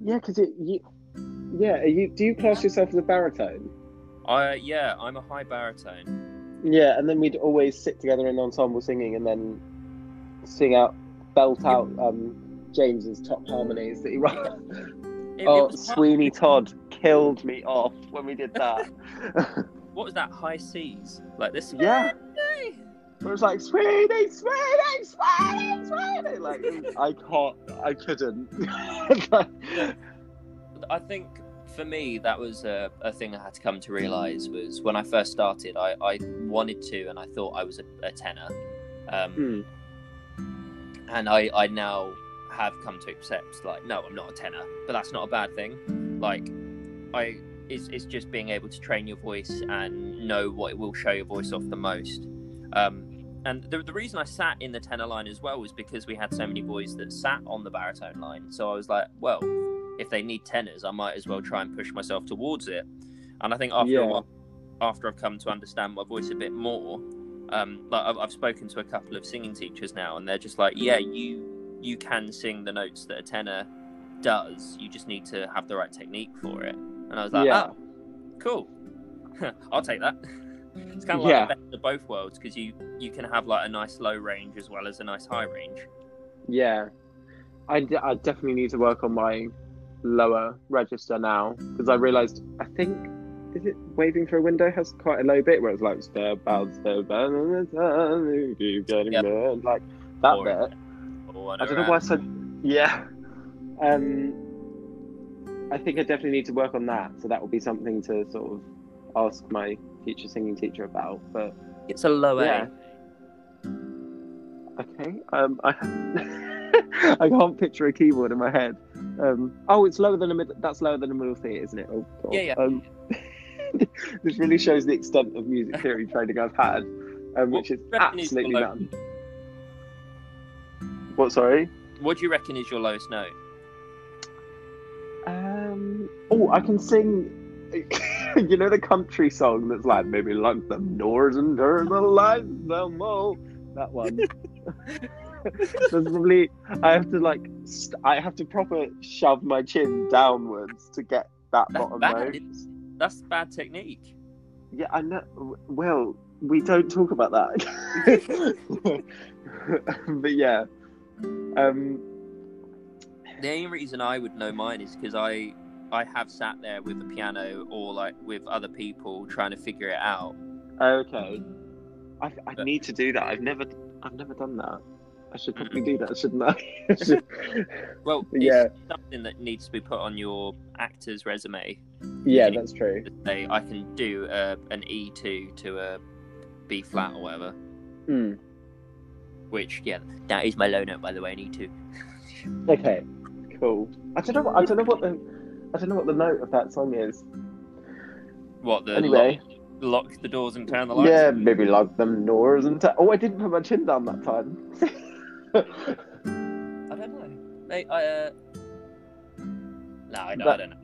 Yeah, because it you yeah, are you do you class yourself as a baritone? I yeah, I'm a high baritone. Yeah, and then we'd always sit together in ensemble singing and then sing out belt out um James's top harmonies that he wrote. It- it oh, hard- Sweeney Todd killed me off when we did that. What was that? High seas, like this? Yeah. It was like Sweeney, Sweeney, Sweeney, Sweeney. Like I can't, I couldn't. I think for me that was a, a thing I had to come to realize was when I first started. I, I wanted to, and I thought I was a, a tenor, um, Hmm. and I I now have come to accept like no, I'm not a tenor, but that's not a bad thing. Like I. It's, it's just being able to train your voice and know what it will show your voice off the most. Um, and the, the reason I sat in the tenor line as well was because we had so many boys that sat on the baritone line. So I was like, well, if they need tenors, I might as well try and push myself towards it. And I think after Yeah. a while, after I've come to understand my voice a bit more, um, like I've, I've spoken to a couple of singing teachers now, and they're just like, yeah, you you can sing the notes that a tenor does. You just need to have the right technique for it. And I was like, Yeah. oh, cool. I'll take that. It's kind of like Yeah. the best of both worlds because you you can have like a nice low range as well as a nice high range. Yeah, I, d- I definitely need to work on my lower register now because I realised I think is it waving through a window has quite a low bit where it's like step out, step out, and the sun, keep getting Yep. like that Or- bit. Or I don't know why I said yeah. Um, I think I definitely need to work on that. So that will be something to sort of ask my future singing teacher about. But It's a low yeah. A. Okay. Um, I I can't picture a keyboard in my head. Um, oh, it's lower than a mid. That's lower than a middle C, isn't it? Oh, God. Yeah, yeah. Um, this really shows the extent of music theory training I've had, um, which is What reckon is absolutely none. What? Sorry. What do you reckon is your lowest note? Um, oh, I can sing. you know the country song that's like maybe lock the doors and turn the lights down low. That one. That's probably I have to like st- I have to proper shove my chin downwards to get that That's bottom bad. note. That's bad technique. Yeah, I know. Well, we don't talk about that. but yeah, um, The only reason I would know mine is because I I have sat there with the piano or like with other people trying to figure it out. okay. I, I But- need to do that. I've never I've never done that. I should probably do that, shouldn't I? I should- Well, it's Yeah. something that needs to be put on your actor's resume. yeah, that's true. Say I can do uh, an E two to a B flat or whatever. Hmm. Which yeah, that is my low note by the way. I need to. Okay, cool. I don't know. What, I don't know what the I don't know what the note of that song is. What the Anyway. lock, lock the doors and turn the lights. Yeah, on? maybe lock them doors and. T- oh, I didn't put my chin down that time. I don't know. They, I, uh... No, I, don't- I don't know.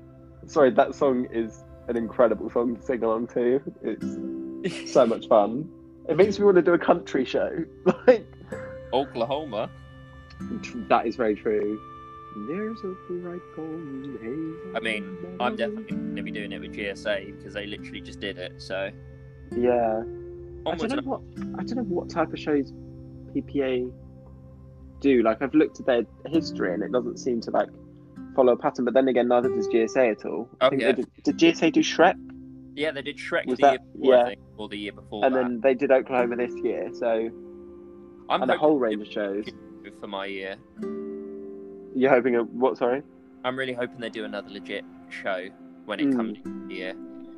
Sorry, that song is an incredible song to sing along to. It's so much fun. It makes me want to do a country show. Like Oklahoma. that is very true. There's a bright golden haze. I mean, I'm definitely going to be doing it with GSA because they literally just did it. So Yeah. I don't know what I don't know what type of shows PPA do. Like I've looked at their history and it doesn't seem to like follow a pattern. But then again, neither does GSA at all. I Oh, think yeah. did, did GSA do Shrek? yeah, they did Shrek Was the year before, yeah. Think, or the year before and that. then they did Oklahoma this year. So I'm and a whole range of shows. for my year. You're hoping a what? Sorry. I'm really hoping they do another legit show when it Mm. comes to the year.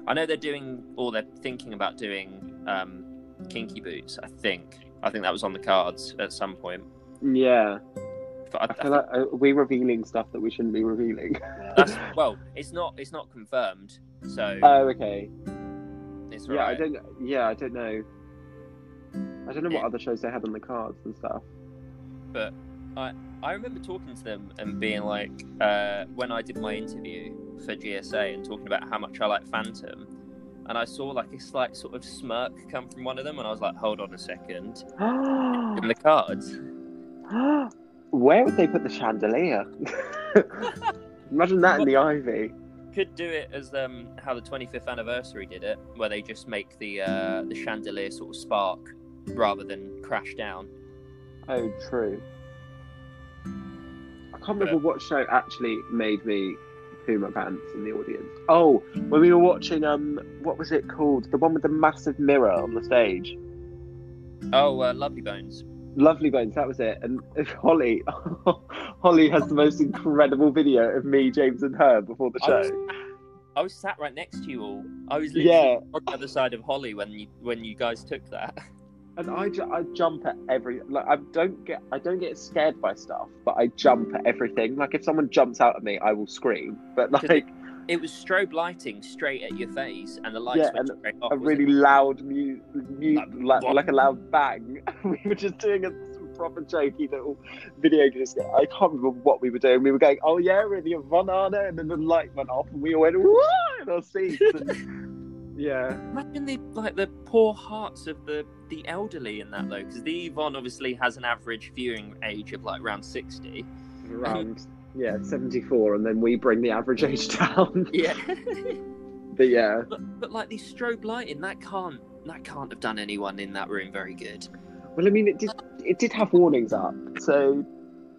I know they're doing, or they're thinking about doing, um, Kinky Boots. I think. I think that was on the cards at some point. Yeah. But I, I feel like uh, we're revealing stuff that we shouldn't be revealing. that's well, it's not. It's not confirmed, so oh, okay. it's Yeah, I don't. Yeah, I don't know. I don't know what other shows they had on the cards and stuff. But I I remember talking to them and being like, uh, when I did my interview for GSA and talking about how much I like Phantom, and I saw like a slight sort of smirk come from one of them, and I was like, hold on a second, in the cards. Where would they put the chandelier? Imagine that in the ivy. Could do it as um, how the 25th anniversary did it, where they just make the uh, the chandelier sort of spark rather than crash down. Oh, true. I can't remember what show actually made me poo my pants in the audience. Oh, when we were watching um, what was it called? The one with the massive mirror on the stage. Oh, uh, Lovely Bones. Lovely Bones, that was it. And Holly, Holly has the most incredible video of me, James, and her before the I was, show. I was sat right next to you all. I was literally Yeah, on the other side of Holly when you when you guys took that. and I, ju- I jump at every like I don't get I don't get scared by stuff, but I jump at everything. Like if someone jumps out at me, I will scream. But like It was strobe lighting straight at your face, and the lights Yeah, went straight off. a really it? loud mu- mu- Like, like, like a loud bang. we were just doing a proper jokey little video. Just I can't remember what we were doing. We were going, oh yeah, we're in the Arnaud, and then the light went off, and we all went, whoa, in our seats. And, yeah, Imagine the like the poor hearts of the the elderly in that though, because the Yvonne obviously has an average viewing age of like around sixty. around yeah seventy four, and then we bring the average age down. Yeah, but yeah, but, but like the strobe lighting, that can't that can't have done anyone in that room very good. well, I mean, it did it did have warnings up, so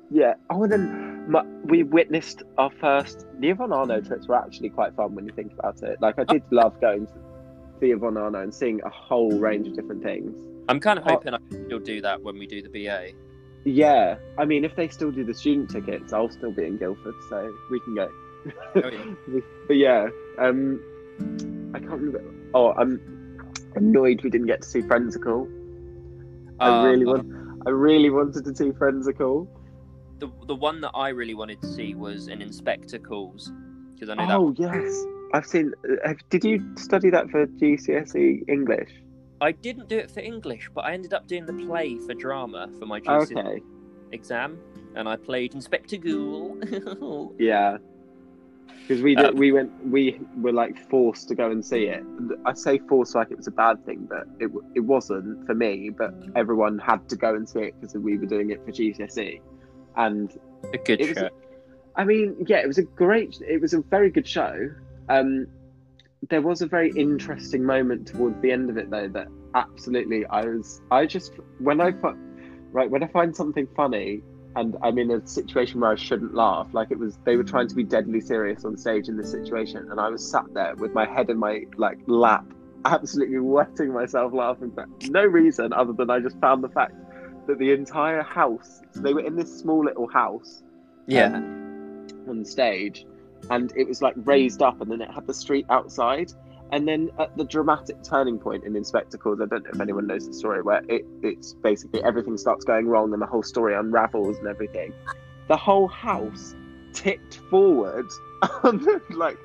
yeah. Oh, and then my, we witnessed our first the Arnaud trips were actually quite fun when you think about it. Like I oh. did love going to the Yvonne Arnaud and seeing a whole range of different things. I'm kind of Oh. hoping I can still do that when we do the BA. Yeah, I mean, if they still do the student tickets, I'll still be in Guildford, so we can go. Oh, yeah. but yeah, um, I can't remember. Oh, I'm annoyed we didn't get to see Frenzical. I Uh, really want. I really wanted to see Frenzical. The the one that I really wanted to see was an Inspector Calls because I know that Oh yes, I've seen. uh, Have, did you study that for GCSE English? I didn't do it for English, but I ended up doing the play for drama for my GCSE Okay. exam, and I played Inspector Goole. Yeah. because we did, Um, we went we were like forced to go and see it. I say forced like it was a bad thing, but it it wasn't for me. But everyone had to go and see it because we were doing it for GCSE, and A good was. show. I mean, yeah, it was a great. It was a very good show. Um, there was a very interesting moment towards the end of it, though. That absolutely, I was. I just when I fi- right when I find something funny and I'm in a situation where I shouldn't laugh, like it was. They were trying to be deadly serious on stage in this situation, and I was sat there with my head in my like lap, absolutely wetting myself laughing for no reason other than I just found the fact that the entire house. So they were in this small little house Yeah. on stage and it was like raised up and then it had the street outside and then at the dramatic turning point in Inspector Calls, I don't know if anyone knows the story where it, it's basically everything starts going wrong and the whole story unravels and everything. The whole house tipped forward like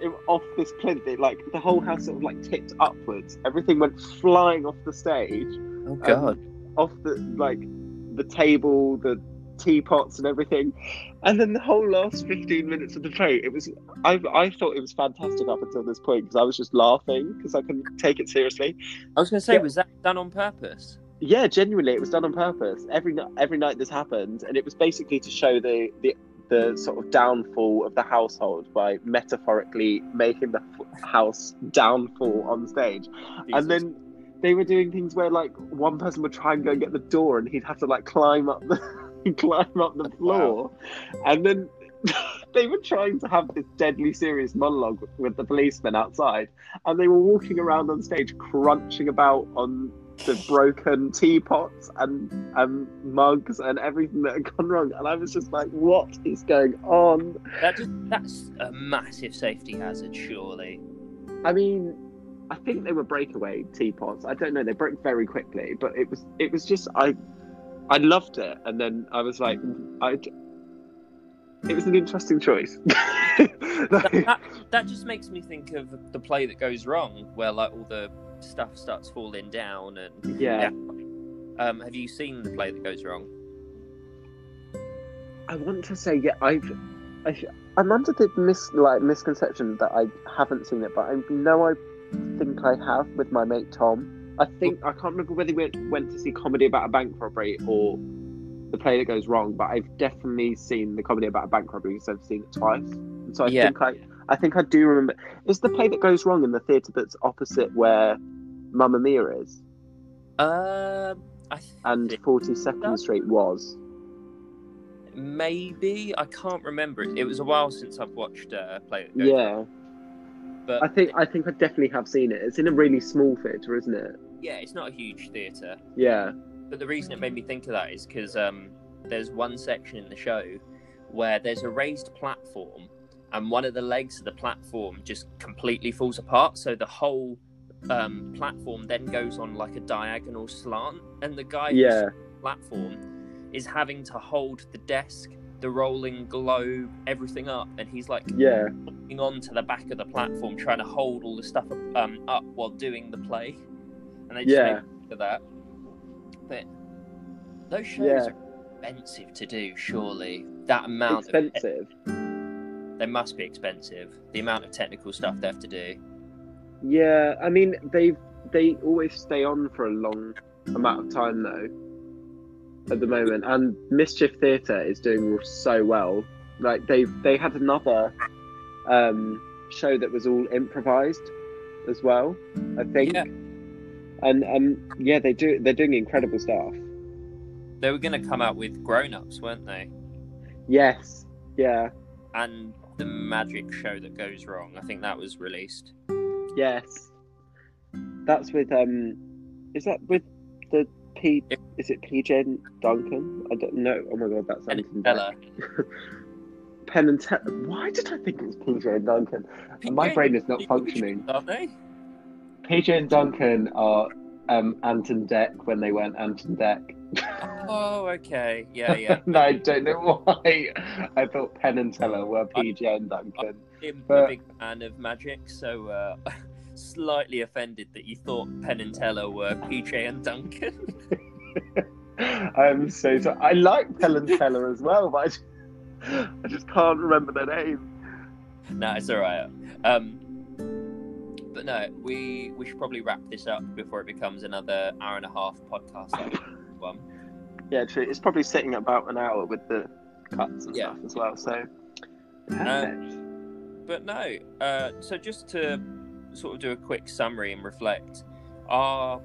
it, off this plinth. It, like the whole house sort of like tipped upwards. Everything went flying off the stage oh God. Um, off the like the table, the teapots and everything. And then the whole last 15 minutes of the play, it was I I thought it was fantastic up until this point because I was just laughing because I couldn't take it seriously. I was going to say, Yeah. was that done on purpose? Yeah, genuinely, it was done on purpose. Every every night this happened, and it was basically to show the the the sort of downfall of the household by metaphorically making the house downfall on stage. And then they were doing things where like one person would try and go and get the door, and he'd have to like climb up the climb up the floor, and then they were trying to have this deadly serious monologue with the policemen outside, and they were walking around on stage crunching about on the broken teapots and um, mugs and everything that had gone wrong, and I was just like, "What is going on?" that just that's a massive safety hazard, surely. I mean, I think they were breakaway teapots. I don't know. They broke very quickly, but it was it was just I I loved it, and then I was like, I. It was an interesting choice. That, that, that just makes me think of the play that goes wrong, where like all the stuff starts falling down. And yeah, um, have you seen the play that goes wrong? I want to say yeah. I've, I, I'm under the mis like misconception that I haven't seen it, but I know I think I have with my mate Tom. I think I can't remember whether we went, went to see comedy about a bank robbery or the play that goes wrong, but I've definitely seen the comedy about a bank robbery because I've seen it twice. And so I Yeah. think I, I think I do remember. Is the play that goes wrong in the theatre that's opposite where Mamma Mia is Um, I and Forty Second Street was? maybe I can't remember it. It was a while since I've watched uh, play that goes Yeah, wrong, but I think I think I definitely have seen it. It's in a really small theatre, isn't it? Yeah, it's not a huge theatre. Yeah. But the reason it made me think of that is because um, there's one section in the show where there's a raised platform, and one of the legs of the platform just completely falls apart. So the whole um, platform then goes on like a diagonal slant, and the guy Yeah. on the platform is having to hold the desk, the rolling globe, everything up, and he's like Yeah. holding on to the back of the platform, trying to hold all the stuff um, up while doing the play. And they just Yeah. make me that. But those shows Yeah. are expensive to do, surely. That amount Expensive. of they must be expensive. The amount of technical stuff they have to do. Yeah, I mean they they always stay on for a long amount of time though. At the moment, and Mischief Theatre is doing so well. Like they they had another um, show that was all improvised as well. I think. Yeah. And and yeah, they do they're doing incredible stuff. They were going to come out with Groan Ups, weren't they? Yes. Yeah. And the magic show that goes wrong. I think that was released. Yes. That's with um. Is that with the P? Is it PJ Duncan? I don't know. Oh my god, that's And Anton Beck. Ella. Penn and Teller. Why did I think it was PJ and Duncan? My brain is not functioning. Aren't they? PJ and Duncan are um, Ant and Dec when they weren't Ant and Dec. Oh, okay. Yeah, yeah. no, I don't know why. I thought Penn and Teller were PJ and Duncan. I'm But- a big fan of magic, so uh, slightly offended that you thought Penn and Teller were PJ and Duncan. I'm so sorry. I like Penn and Teller as well, but I just, I just can't remember their name. no, it's all right. Um, but no, we we should probably wrap this up before it becomes another hour and a half podcast. Like one. Yeah, true. It's probably sitting at about an hour with the cuts and Yeah. stuff as well. So, perfect. But no, uh, so just to sort of do a quick summary and reflect, our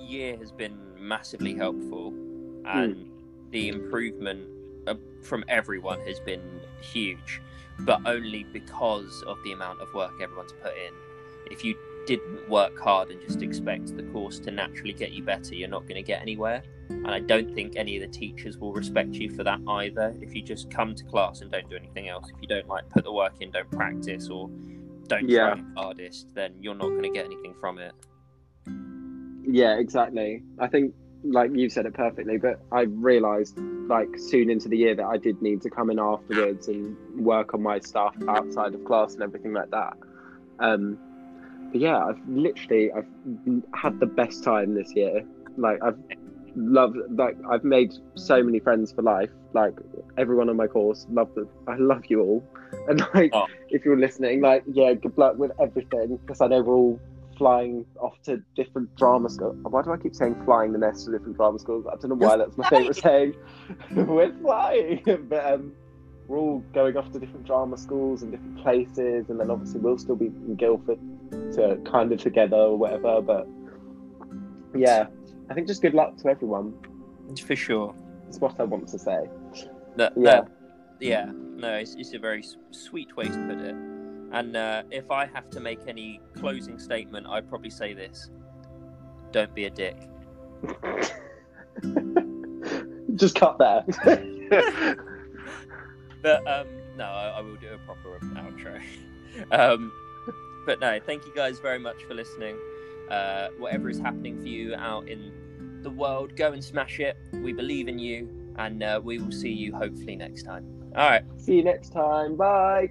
year has been massively helpful, and the improvement uh, from everyone has been huge, but only because of the amount of work everyone's put in. If you didn't work hard and just expect the course to naturally get you better, you're not going to get anywhere. And I don't think any of the teachers will respect you for that either. If you just come to class and don't do anything else, if you don't like put the work in, don't practice, or don't Yeah. try hardest, then you're not going to get anything from it. yeah, exactly. I think, like you said it perfectly, but I realised, like, soon into the year that I did need to come in afterwards and work on my stuff outside of class and everything like that. Um, yeah, I've literally I've had the best time this year. Like I've loved like I've made so many friends for life. Like everyone on my course, love the I love you all. And like Oh. if you're listening, like yeah, good luck with everything because I know we're all flying off to different drama schools. Why do I keep saying flying the nest to different drama schools? I don't know why that's my favourite saying. we're flying, but um, we're all going off to different drama schools and different places, and then obviously we'll still be in Guildford to kind of together or whatever. But yeah, I think just good luck to everyone. For sure. That's what I want to say. That, Yeah. that- yeah. No, it's, it's a very s- sweet way to put it. And uh, if I have to make any closing statement, I'd probably say this: Don't be a dick. just cut there. But um, no, I, I will do a proper outro. um, but no, thank you guys very much for listening. Uh, whatever is happening for you out in the world, go and smash it. We believe in you, and uh, we will see you hopefully next time. All right. See you next time. Bye.